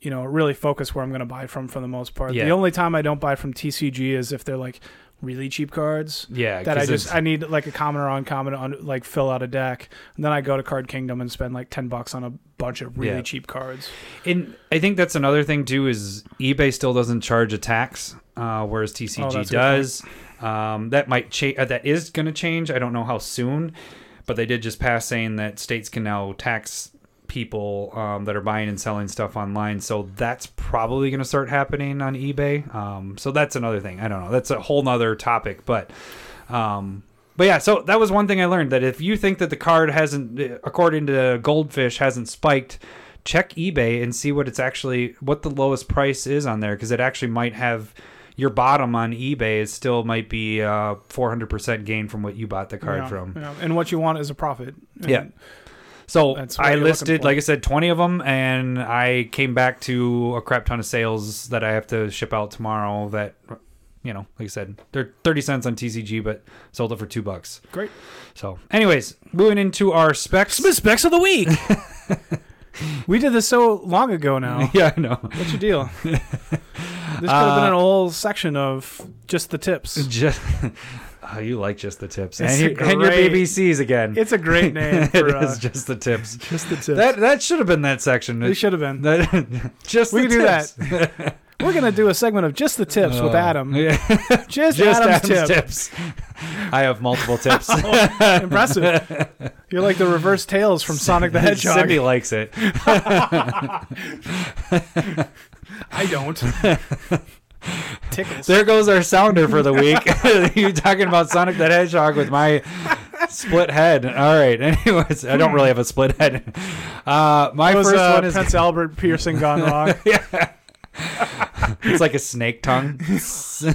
you know really focused where I'm going to buy from for the most part. Yeah. The only time I don't buy from TCG is if they're like really cheap cards Yeah, that I just it's- I need like a common or uncommon on like fill out a deck, and then I go to Card Kingdom and spend like ten bucks on a bunch of really Yeah. cheap cards. And I think that's another thing too is eBay still doesn't charge a tax, uh, whereas TCG Oh, that's a good does. Um, that might change. Uh, that is going to change. I don't know how soon, but they did just pass saying that states can now tax people um, that are buying and selling stuff online. So that's probably going to start happening on eBay. Um, so that's another thing. I don't know. That's a whole nother topic, but. Um, but yeah, so that was one thing I learned that if you think that the card hasn't, according to Goldfish, hasn't spiked, check eBay and see what it's actually what the lowest price is on there because it actually might have your bottom on eBay is still might be uh 400% gain from what you bought the card Yeah, from. yeah. and what you want is a profit. And Yeah. So I listed, like I said, 20 of them, and I came back to a crap ton of sales that I have to ship out tomorrow. That, you know, like I said, they're 30 cents on TCG, but sold it for two bucks. Great. So, anyways, moving into our specs. specs of the week. <laughs> we did this so long ago now. <laughs> yeah, I know. What's your deal? <laughs> this could have been Uh, an whole section of just the tips. Just, oh, you like just the tips, It's and, your, and your BBCs again. It's a great <laughs> name it for uh, just the tips. <laughs> just the tips. That that should have been that section. they should have been. That- <laughs> just We can do that. We're gonna do a segment of just the tips with Uh, Adam. Yeah. Just, just Adam's, Adam's tip. tips. I have multiple tips. Impressive. You're like the reverse tails from Sonic the Hedgehog. Cindy likes it. I don't. Tickles. There goes our sounder for the week. <laughs> <laughs> you talking about Sonic the Hedgehog with my split head. All right. <laughs> Anyways, I don't really have a split head. Uh, my was, first uh, one is Prince Albert piercing gone wrong. Yeah. it's like a snake tongue. so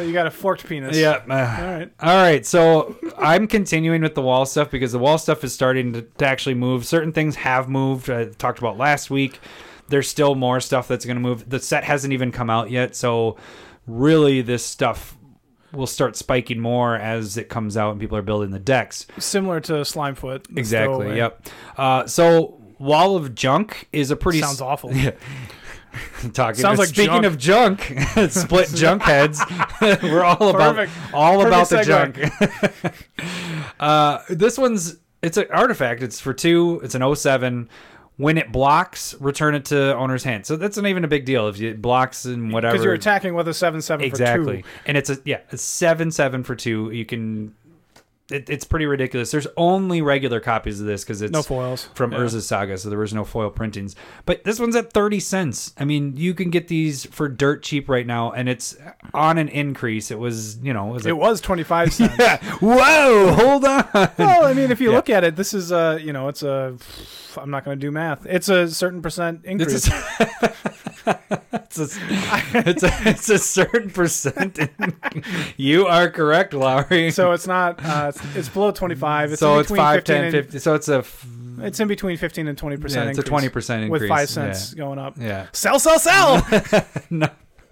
you got a forked penis. yeah. All uh, right. All right, so I'm continuing with the wall stuff because the wall stuff is starting to, to actually move. Certain things have moved. I talked about last week. There's still more stuff that's going to move. The set hasn't even come out yet, so really, this stuff will start spiking more as it comes out and people are building the decks. Similar to Slimefoot. Exactly. Yep. Uh, so Wall of Junk is a pretty Sounds awful. Yeah. <laughs> Talking. Sounds like speaking junk. of junk, <laughs> split <laughs> junk heads. We're all about Perfect. all about the junk. uh, this one's it's an artifact. It's for two. It's an 07. When it blocks, return it to owner's hand. So that's not even a big deal if it blocks and whatever. Because you're attacking with a seven seven exactly, for two. and it's a yeah, it's seven seven for two. You can. It, it's pretty ridiculous. There's only regular copies of this because it's No foils. from Yeah. Urza's Saga, so there was no foil printings. But this one's at 30 cents. I mean, you can get these for dirt cheap right now, and it's on an increase. It was, you know, it was, It was twenty five cents. <laughs> yeah. Whoa, hold on. Well, I mean, if you Yeah. look at it, this is a you know, it's a. I'm not going to do math. It's a certain percent increase. <laughs> <laughs> It's a, it's, a, it's, a, certain percent. <laughs> you are correct, Lowry. so it's not. Uh, it's, it's below 25. It's so it's between 5, 15 10, and- 50. So it's a, f- It's in between 15 and 20 yeah, percent. it's a 20% increase. with five cents going up. Yeah. Sell, sell, sell. <laughs> no.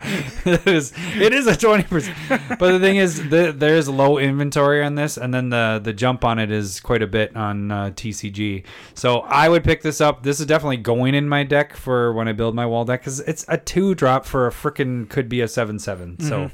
<laughs> it is it is a 20% but the thing is the, there's low inventory on this and then the the jump on it is quite a bit on uh, tcg so i would pick this up. This is definitely going in my deck for when i build my wall deck because it's a two drop for a freaking could be a 7-7 so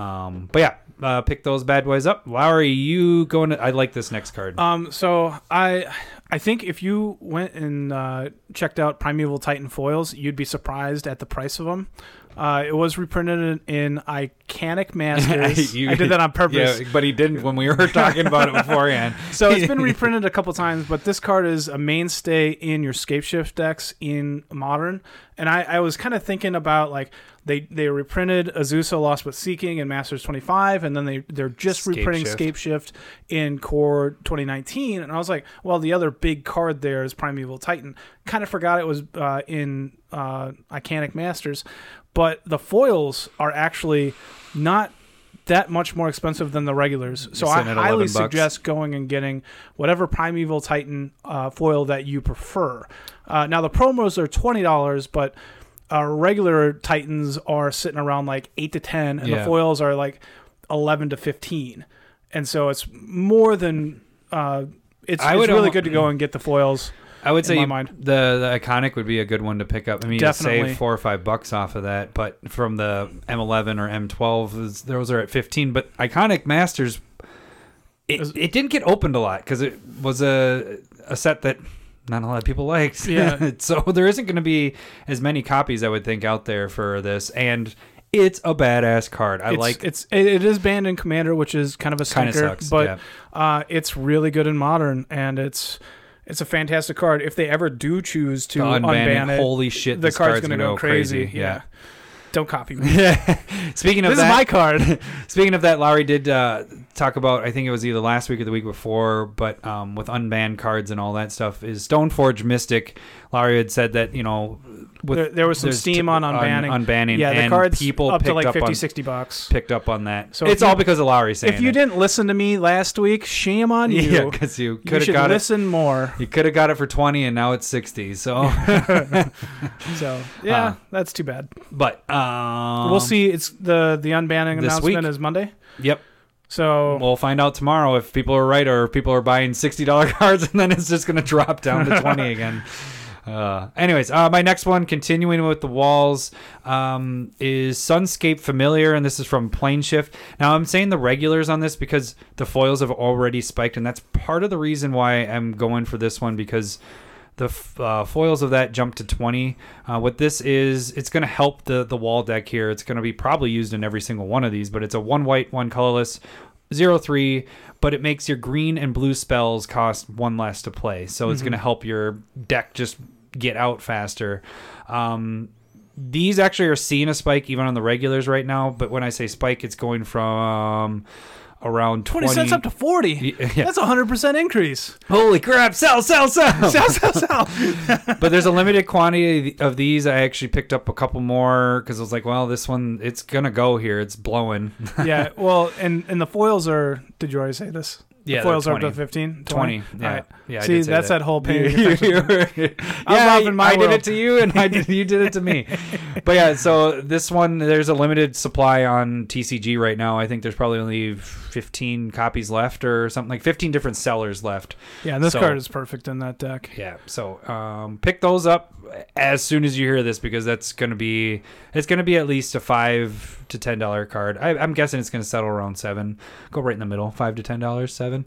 um but yeah uh, pick those bad boys up. Lowry you going to i like this next card. Um, so I, I think if you went and uh, checked out Primeval Titan foils, you'd be surprised at the price of them. Uh, it was reprinted in, in Iconic <laughs> Masters. <laughs> You- I did that on purpose. yeah but he didn't when we were talking about it beforehand <laughs> So it's been reprinted a couple times, but this card is a mainstay in your Scapeshift decks in Modern. And I, I was kind of thinking about like they they reprinted Azusa Lost but Seeking in Masters 25, and then they they're just reprinting Scapeshift. Scapeshift in Core 2019. And I was like, well, the other big card there is Primeval Titan. Kind of forgot it was uh, in uh, Iconic Masters, but the foils are actually not that much more expensive than the regulars. So I sitting at 11 highly suggest going and getting whatever Primeval Titan uh, foil that you prefer. Uh, now the promos are twenty dollars, but uh, regular Titans are sitting around like eight to ten, and Yeah. the foils are like eleven to fifteen. And so it's more than uh, it's, it's really good to go and get the foils. I would say you- mind. the the iconic would be a good one to pick up. I mean, you save four or five bucks off of that, but from the M11 or M12, those are at 15. But iconic masters, it, Is- it didn't get opened a lot because it was a a set that not a lot of people <laughs> liked. Yeah. <laughs> so there isn't going to be as many copies I would think out there for this, and it's a badass card. I it's, like. it's it, it is banned in Commander, which is kind of a Kind stinker, of sucks, but yeah. uh, it's really good in Modern, and it's it's a fantastic card. If they ever do choose to To unban it, it, holy shit, the this card's, card's gonna, gonna go go crazy. crazy, Yeah. yeah. don't copy me. <laughs> Speaking of this that, is my card. <laughs> Speaking of that, Lowry did uh, talk about. I think it was either last week or the week before, but um, with unbanned cards and all that stuff, is Stoneforge Mystic. Lowry had said that you know, with, there, there was some steam t- on unbanning. unbanning, yeah, the and cards people up to picked like up 50, on 60 bucks. picked up on that. So it's all because of Lowry saying If you it. didn't listen to me last week, shame on <laughs> you. yeah, because you you could have got it. more. You could have got it for twenty, and now it's sixty. So, <laughs> <laughs> So yeah, Uh, that's too bad. but um, we'll see. It's the the unbanning announcement week. is Monday. Yep, So we'll find out tomorrow if people are right or if people are buying sixty dollar cards, and then it's just going to drop down to twenty again. Uh, anyways, uh, my next one, continuing with the walls, um, is Sunscape Familiar, and this is from Planeshift. Now, I'm saying the regulars on this because the foils have already spiked, and that's part of the reason why I'm going for this one because the f- uh, foils of that jump to 20. Uh, what this is, it's going to help the the wall deck here. It's going to be probably used in every single one of these, but it's a one white, one colorless. Zero three, but it makes your green and blue spells cost one less to play. So it's going to help your deck just get out faster. Um, these actually are seeing a spike even on the regulars right now, but when I say spike, it's going from around 20 20, cents up to 40. Yeah. That's a 100% increase. Holy crap! Sell, sell, sell! <laughs> Sell, sell, sell. <laughs> but there's a limited quantity of these. I actually picked up a couple more because I was like, well, this one it's gonna go here. It's blowing. yeah, <laughs> well, and and the foils are. Did you already say this? Yeah, the foils they're up to 20. 15? 20. Yeah. Alright. Yeah. See, that's that, whole pain. You- <laughs> you were- <laughs> <laughs> yeah, off in my I did it to you, and I did, you did it to me. But yeah, so this one, there's a limited supply on TCG right now. I think there's probably only 15 copies left, or something like 15 different sellers left. yeah, this So- card is perfect in that deck. Yeah, so um, pick those up as soon as you hear this because that's going to be it's going to be at least a five to ten dollar card. I, I'm guessing it's going to settle around seven. Go right in the middle, five to ten dollars, seven.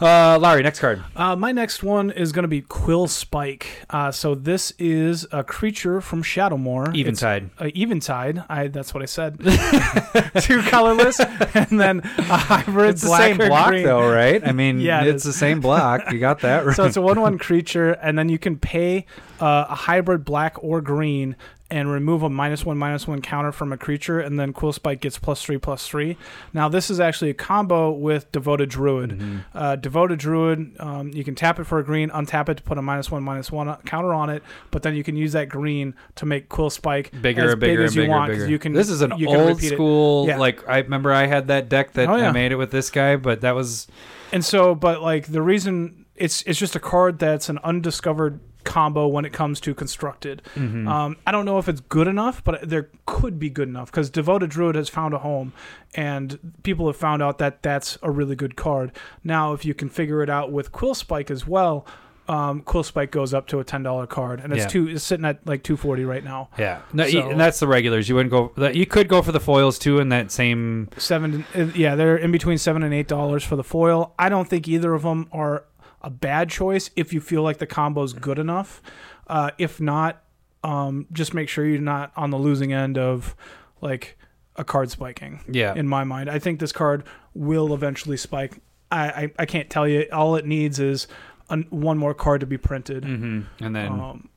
Uh, Larry, next card. Uh, my next one is going to be Quillspike. Uh, so this is a creature from Shadowmoor. It's Eventide. a Eventide. I that's what I said. <laughs> Two colorless, and then a hybrid It's the same block green. though, right? I mean, Yeah, it's is. the same block. You got that right. <laughs> So it's a one-one creature, and then you can pay uh, a hybrid black or green and remove a minus one minus one counter from a creature, and then Quillspike gets plus three plus three. Now this is actually a combo with Devoted Druid. Mhm. Uh, Devoted Druid, um, you can tap it for a green, untap it to put a minus one minus one counter on it, but then you can use that green to make Quillspike bigger as bigger big as you bigger, want. bigger. You can. this is an you can old it. school. Yeah. Like I remember, I had that deck that Oh, yeah. I made it with this guy, but that was And so, but like the reason it's it's just a card that's an undiscovered combo when it comes to constructed. mhm. Um, I don't know if it's good enough, but there could be good enough because Devoted Druid has found a home, and people have found out that that's a really good card. Now, if you can figure it out with Quillspike as well, um, Quillspike goes up to a ten dollar card, and it's Yeah. two. It's sitting at like two forty right now. yeah, no, you- so- and that's the regulars. You wouldn't go. that- You could go for the foils too in that same. Seven, uh, yeah, they're in between seven and eight dollars for the foil. I don't think either of them are a bad choice if you feel like the combo's good enough. Uh, if not, um, just make sure you're not on the losing end of like a card spiking. Yeah, In my mind, I think this card will eventually spike. I I, I can't tell you. All it needs is an, one more card to be printed. hmm and then Um,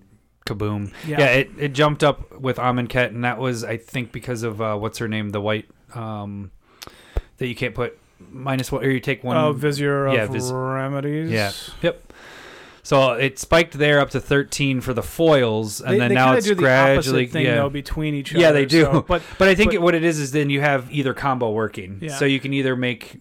kaboom. yeah. Yeah, it, it jumped up with Amonkhet, and that was I think because of uh, what's her name, the white um, that you can't put minus one or you take one. Oh, Vizier of yeah, Vis- Remedies. Yeah. Yep. So it spiked there up to thirteen for the foils, and They, then they now it's do the gradually thing yeah. though between each other. Yeah, they do. so- <laughs> but But I think but- what it is is then you have either combo working, Yeah. so you can either make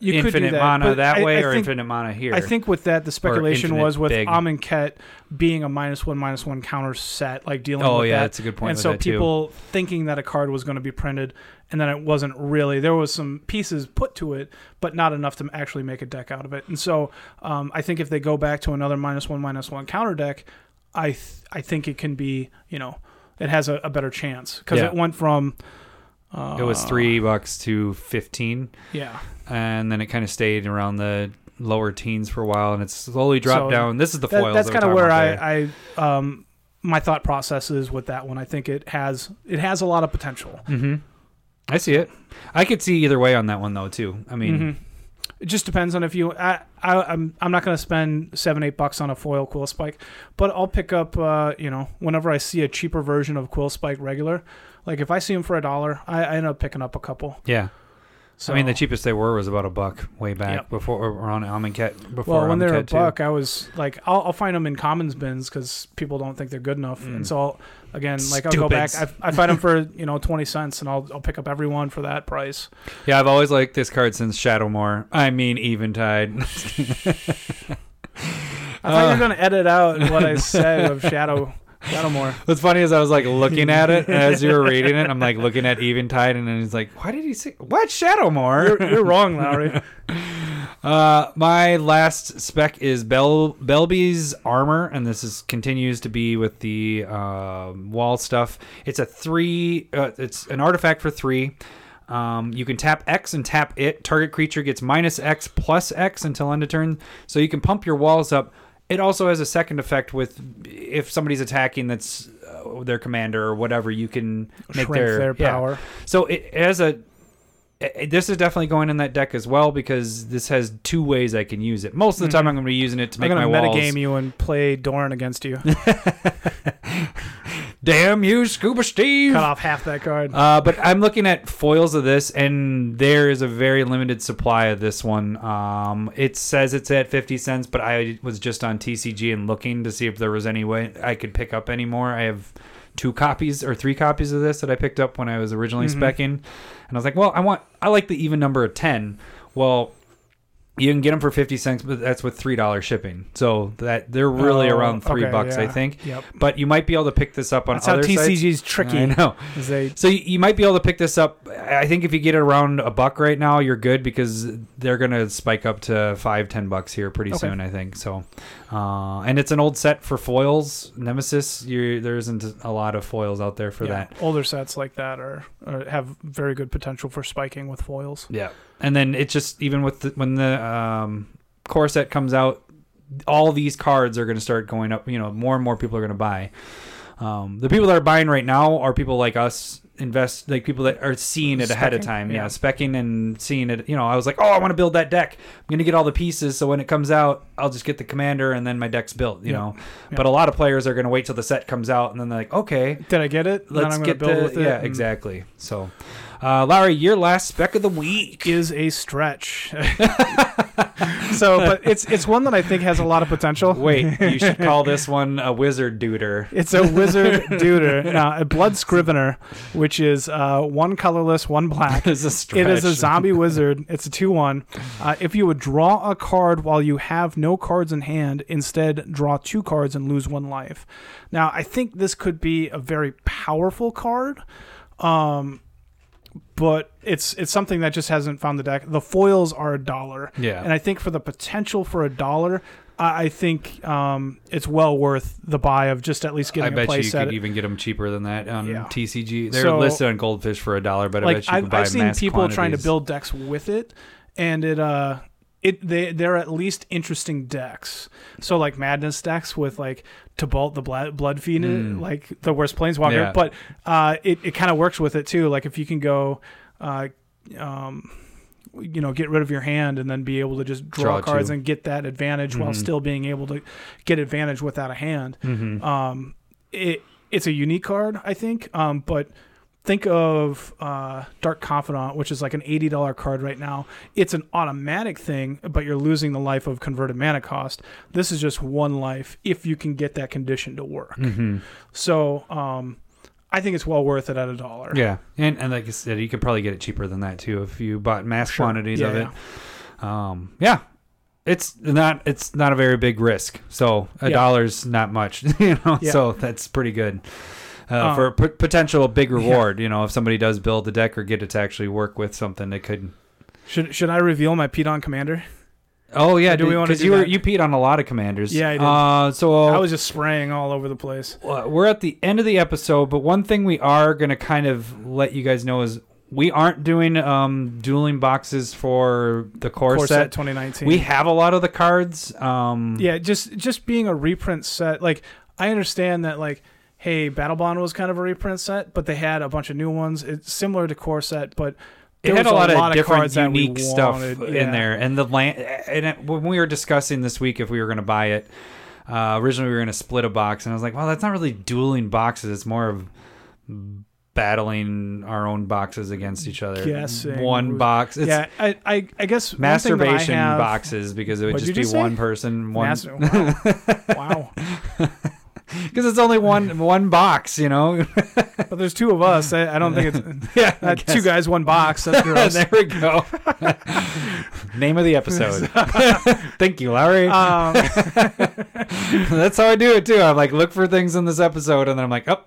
you infinite that, mana that I- way I or think, infinite mana here. I think with that, the speculation was with big. Amonkhet being a minus one minus one counter set, like dealing Oh with yeah, that. that's a good point. and so that, people thinking that a card was going to be printed, and then it wasn't really. There was some pieces put to it, but not enough to actually make a deck out of it. And so um, I think if they go back to another minus one minus one counter deck, I th- I think it can be you know it has a, a better chance because Yeah. it went from. Uh, it was three bucks to fifteen, Yeah, and then it kind of stayed around the lower teens for a while, and it's slowly dropped So down. This is the That- foils. that's kind kind of where I, I um my thought process is with that one. I think it has it has a lot of potential. Mm-hmm. I see it. I could see either way on that one though too. I mean, Mhm. It just depends on if you. I, I I'm I'm not going to spend seven eight bucks on a foil quillspike, but I'll pick up. Uh, you know, whenever I see a cheaper version of quillspike regular, like if I see them for a dollar, I, I end up picking up a couple. yeah. So I mean, the cheapest they were was about a buck way back Yep. before or on Amonkhet. Before well, when they're a too. buck, I was like, I'll, I'll find them in commons bins because people don't think they're good enough, Mm. and so I'll, again, like I'll go back. I. I find them for you know twenty cents, and I'll I'll pick up every one for that price. Yeah, I've always liked this card since Shadowmoor. I mean, Eventide. <laughs> I thought you Uh. were going to edit out what I said of <laughs> Shadow Shadowmoor. <laughs> What's funny is I was like looking at it as you were reading it. I'm like looking at Eventide, and then he's like, "Why did he say what Shadowmoor?" You're, you're wrong, Lowry. <laughs> <laughs> Uh, my last spec is Bel Belbe's armor, and this is continues to be with the um wall stuff. It's a three. Uh, it's an artifact for three. Um, you can tap X and tap it. Target creature gets minus X plus X until end of turn. So you can pump your walls up. It also has a second effect with if somebody's attacking that's uh, their commander or whatever. You can make their, their yeah. power. So it has a. This is definitely going in that deck as well because this has two ways I can use it. Most of the time, Mhm. I'm going to be using it to I'm make my going to walls. metagame you and play Doran against you. <laughs> <laughs> Damn you, Scuba Steve! Cut off half that card. Uh, but I'm looking at foils of this, and there is a very limited supply of this one. Um, it says it's at 50 cents, but I was just on TCG and looking to see if there was any way I could pick up any more. I have two copies or three copies of this that I picked up when I was originally Mhm. specking, and I was like, well, I want, I like the even number of 10. Well, You can get them for fifty cents, but that's with three dollars shipping. So that they're really Oh, around three okay, bucks, I yeah. think. Yep. But you might be able to pick this up on That's how other sites. TCG's tricky. I know. is they So you, you might be able to pick this up. I think if you get it around a buck right now, you're good because they're gonna spike up to five, ten bucks here pretty Okay. soon. I think so. Uh, and it's an old set for foils. Nemesis, you there isn't a lot of foils out there for yeah, that. older sets like that are, are have very good potential for spiking with foils. Yeah. And then it just even with the, when the um, core set comes out, all these cards are going to start going up. You know, more and more people are going to buy. Um, the people that are buying right now are people like us, invest like people that are seeing it ahead of time. Yeah. Yeah. specking and seeing it. You know, I was like, oh, I want to build that deck. I'm going to get all the pieces, so when it comes out, I'll just get the commander, and then my deck's built. You Yeah. know, Yeah. but a lot of players are going to wait till the set comes out, and then they're like, okay, Did I get it? Let's I'm get build the with it. yeah, and exactly. So, uh, Larry, your last spec of the week. Is a stretch. <laughs> so, but it's it's one that I think has a lot of potential. Wait, you should <laughs> call this one a wizard duder. It's a wizard duder. Now, a blood scrivener, which is uh, one colorless, one black. <laughs> It's a stretch. It is a zombie wizard. It's a 2 1. Uh, if you would draw a card while you have no cards in hand, instead draw two cards and lose one life. Now, I think this could be a very powerful card. Um, but it's it's something that just hasn't found the deck. The foils are a dollar, Yeah. and I think for the potential for a dollar, I, I think um, it's well worth the buy of just at least getting a. I bet play you could even get them cheaper than that on Yeah. TCG. They're So- listed on Goldfish for a dollar, but I like bet you can I've, buy I've seen people trying to build decks with it, and it uh it they they're at least interesting decks. So like madness decks with like Tibalt the blood blood fiend, Mm. like the worst planeswalker. Yeah. But uh, it it kind of works with it too. Like if you can go, uh, um. You know, get rid of your hand and then be able to just draw, Draw cards two. and get that advantage while Mhm. still being able to get advantage without a hand Mhm. um, it it's a unique card, I think. Um, but think of uh, Dark Confidant, which is like an eighty dollar card right now. It's an automatic thing, but you're losing the life of converted mana cost. This is just one life if you can get that condition to work. Mhm. So um, I think it's well worth it at a dollar. Yeah, and and like I said, you could probably get it cheaper than that too if you bought mass Sure. quantities of Yeah, it. Um, yeah, it's not it's not a very big risk. So a Yeah. dollar's not much, <laughs> you know. Yeah. So that's pretty good. Uh, Um, for p- potential big reward, you know, if somebody does build a deck or get it to actually work with something, it could. Should should I reveal my Pedon commander? Oh yeah, do we wanna Because do you were you peed on a lot of commanders. Yeah, I did. Uh, so I was just spraying all over the place. we're at the end of the episode, but one thing we are going to kind of let you guys know is we aren't doing um, dueling boxes for the core, Core set. set 2019. We have a lot of the cards. Um, yeah just just being a reprint set like i understand that like hey Battlebond was kind of a reprint set but they had a bunch of new ones it's similar to core set but it had was a lot, of different cards unique stuff wanted. in there, and the land. And it, when we were discussing this week if we were going to buy it, uh, originally we were going to split a box, and I was like, well, that's not really dueling boxes. It's more of battling our own boxes against each other. Guessing one box. It's yeah I, I i guess that I masturbation have- boxes because it would just be just one person, one Mas- wow, <laughs> wow. <laughs> because it's only one one box, you know. but there's two of us i, I don't think it's <laughs> yeah, uh, two guys one box that's <laughs> gross there we go. Name of the episode. Thank you, Larry. um, That's how I do it too. I like look for things in this episode, and then I'm like, oh,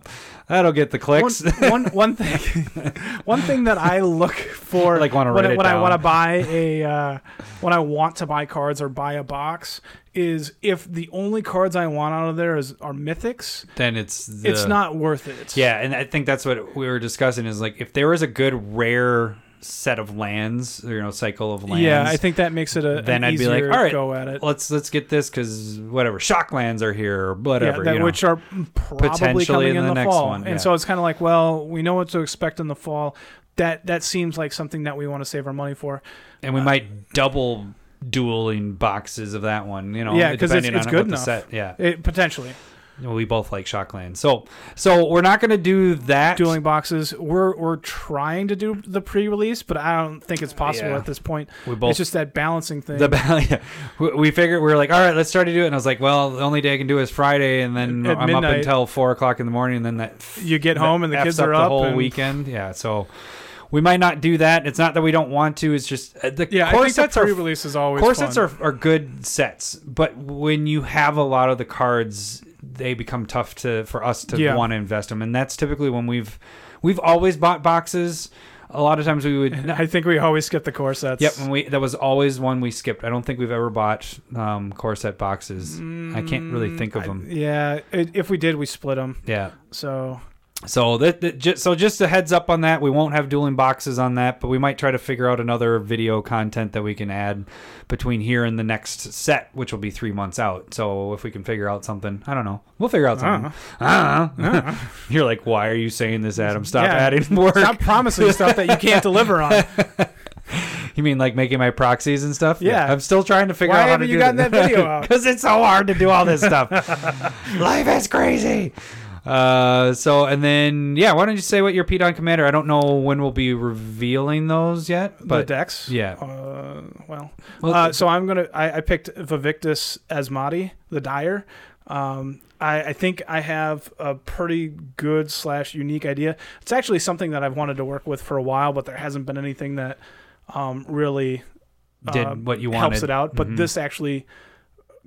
that'll get the clicks. one one <laughs> thing <laughs> one thing that I look for Like, when, write I, it when I want to buy a uh, when I want to buy cards or buy a box is if the only cards I want out of there is are mythics, then it's the, it's not worth it. Yeah, and I think that's what we were discussing is like if there is a good rare set of lands, you know, cycle of lands. Yeah, I think that makes it a Then I'd be like, all right, go at it. let's let's get this because whatever shock lands are here or whatever. yeah, that, you know. which are probably Potentially coming in in, the the, next fall. one, yeah. And so it's kind of like, well, we know what to expect in the fall. That that seems like something that we want to save our money for. and we uh, might double dueling boxes of that one. You know, Yeah, 'cause it's- it's good enough. set. Yeah, It, potentially, we both like Shockland. So, so we're not going to do that. dueling boxes. We're we're trying to do the pre-release, but I don't think it's possible Yeah. at this point. we both it's just that balancing thing. the ba- <laughs> yeah. we, we figured we were like, all right, let's try to do it. And I was like, well, the only day I can do is Friday, and then At I'm up until four o'clock in the morning, and then that you get home and the kids up are the whole and weekend. Yeah, so we might not do that. It's not that we don't want to. It's just uh, the Yeah, core sets are pre-release is always core fun. sets are, are good sets, but when you have a lot of the cards, they become tough to for us to Yeah. want to invest them, and that's typically when we've we've always bought boxes. A lot of times we would. <laughs> I think we always skip the core sets. Yep, and we that was always one we skipped. I don't think we've ever bought um, core set boxes. I can't really think of Mm, I- them. yeah, it, if we did, we split them. Yeah. So So that, that just, so just a heads up on that. We won't have dueling boxes on that, but we might try to figure out another video content that we can add between here and the next set, which will be three months out. So if we can figure out something, I don't know. We'll figure out uh-huh. something. I don't know. You're like, why are you saying this, Adam? Stop Yeah. adding work. stop promising stuff that you can't deliver on. <laughs> You mean like making my proxies and stuff? Yeah. I'm still trying to figure Why out how haven't to you do gotten that video out? <laughs> Because it's so hard to do all this stuff. <laughs> Life is crazy. Uh, so and then yeah, why don't you say what your Pete on Commander? I don't know when we'll be revealing those yet, the but decks. yeah. Uh, well, Well, uh, so I'm gonna. I, I picked Vivictus Asmati, the Dyer. Um, I, I think I have a pretty good slash unique idea. It's actually something that I've wanted to work with for a while, but there hasn't been anything that um, really did uh, what you wanted. helps it out. But Mhm. this actually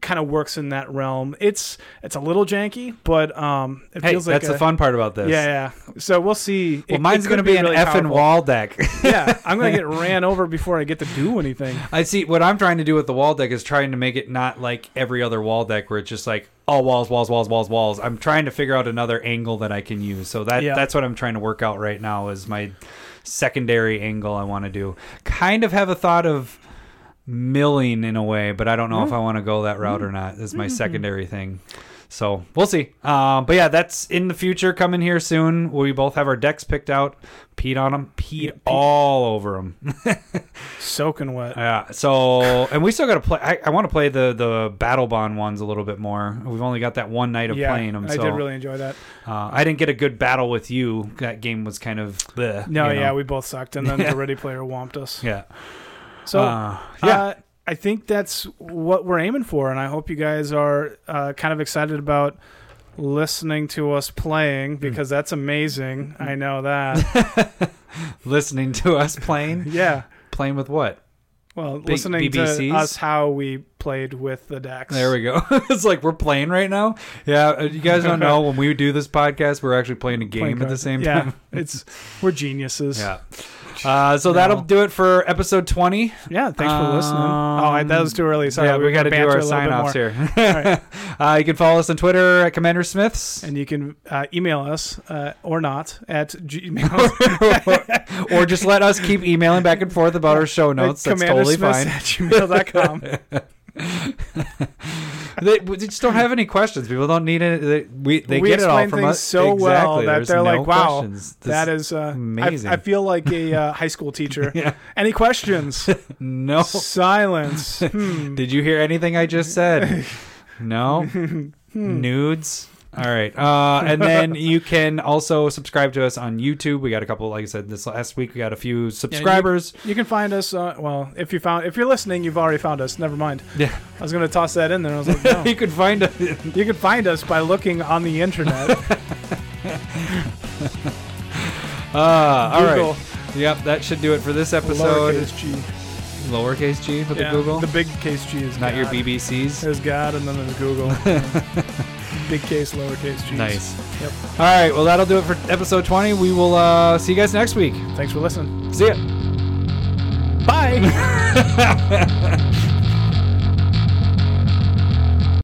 kind of works in that realm. It's it's a little janky, but um, it Hey, feels like that's a, the fun part about this. Yeah, yeah. So we'll see. Well, It- mine's it to could be, an really effing powerful. wall deck. <laughs> yeah, I'm gonna get <laughs> ran over before I get to do anything. I see. What I'm trying to do with the wall deck is trying to make it not like every other wall deck where it's just like all walls, walls, walls, walls, walls. I'm trying to figure out another angle that I can use. So that Yeah. that's what I'm trying to work out right now is my secondary angle I want to do. Kind of have a thought of milling in a way, but I don't know if I want to go that route or not. Is my secondary thing. So we'll see. Um, but yeah, that's in the future coming here soon. We both have our decks picked out. Peed on them. Peed Yeah, all over them. <laughs> Soaking wet. Yeah. So, and we still got to play. I, I want to play the the Battlebond ones a little bit more. We've only got that one night of yeah, playing them. I So did really enjoy that. uh, I didn't get a good battle with you. That game was kind of bleh, No, you know? yeah, we both sucked, and then <laughs> the Ready Player whomped us. yeah. So uh, yeah. uh, I think that's what we're aiming for, and I hope you guys are uh, kind of excited about listening to us Hmm. playing because that's amazing. I know that. <laughs> Listening to us playing, <laughs> yeah. playing with what? Well, Big listening BBCs? to us how we played with the decks. There we go. <laughs> it's like we're playing right now. Yeah, uh, you guys don't know when we do this podcast, we're actually playing a game Playing at the same yeah, time. it's we're geniuses. Yeah. Uh, so No. that'll do it for episode twenty. Yeah, thanks for listening. Oh, I, that was too early. Sorry, yeah, we, were got to do our banter a little sign offs here. <laughs> uh, you can follow us on Twitter at Commander Smiths. And you can uh, email us uh, or not at gmail. <laughs> or just let us keep emailing back and forth about our show notes. That's totally fine. at gmail.com. <laughs> they, we just don't have any questions. People don't need it. They, we they we get it all from us so well that There's they're no like, "Wow, questions. That is uh, amazing. I, I feel like a uh, high school <laughs> teacher. Yeah. Any questions? <laughs> no. Silence. <laughs> Hmm. Did you hear anything I just said? No. Hmm. Nudes. All right. Uh, and then you can also subscribe to us on YouTube. We got a couple, like I said, this last week we got a few subscribers. You can find us. Uh, well, if you found, if you're listening, you've already found us. Never mind. Yeah. I was going to toss that in there. I was like, no. <laughs> you could find us. you can find us by looking on the internet. <laughs> Uh, all right. Yep, that should do it for this episode. Lowercase g. for with Yeah, the Google. The big case g is Not your BBCs. There's God and then there's Google. <laughs> big case, lowercase g. Nice. Yep. All right. Well, that'll do it for episode 20. We will uh, see you guys next week. Thanks for listening. See ya. Bye. <laughs>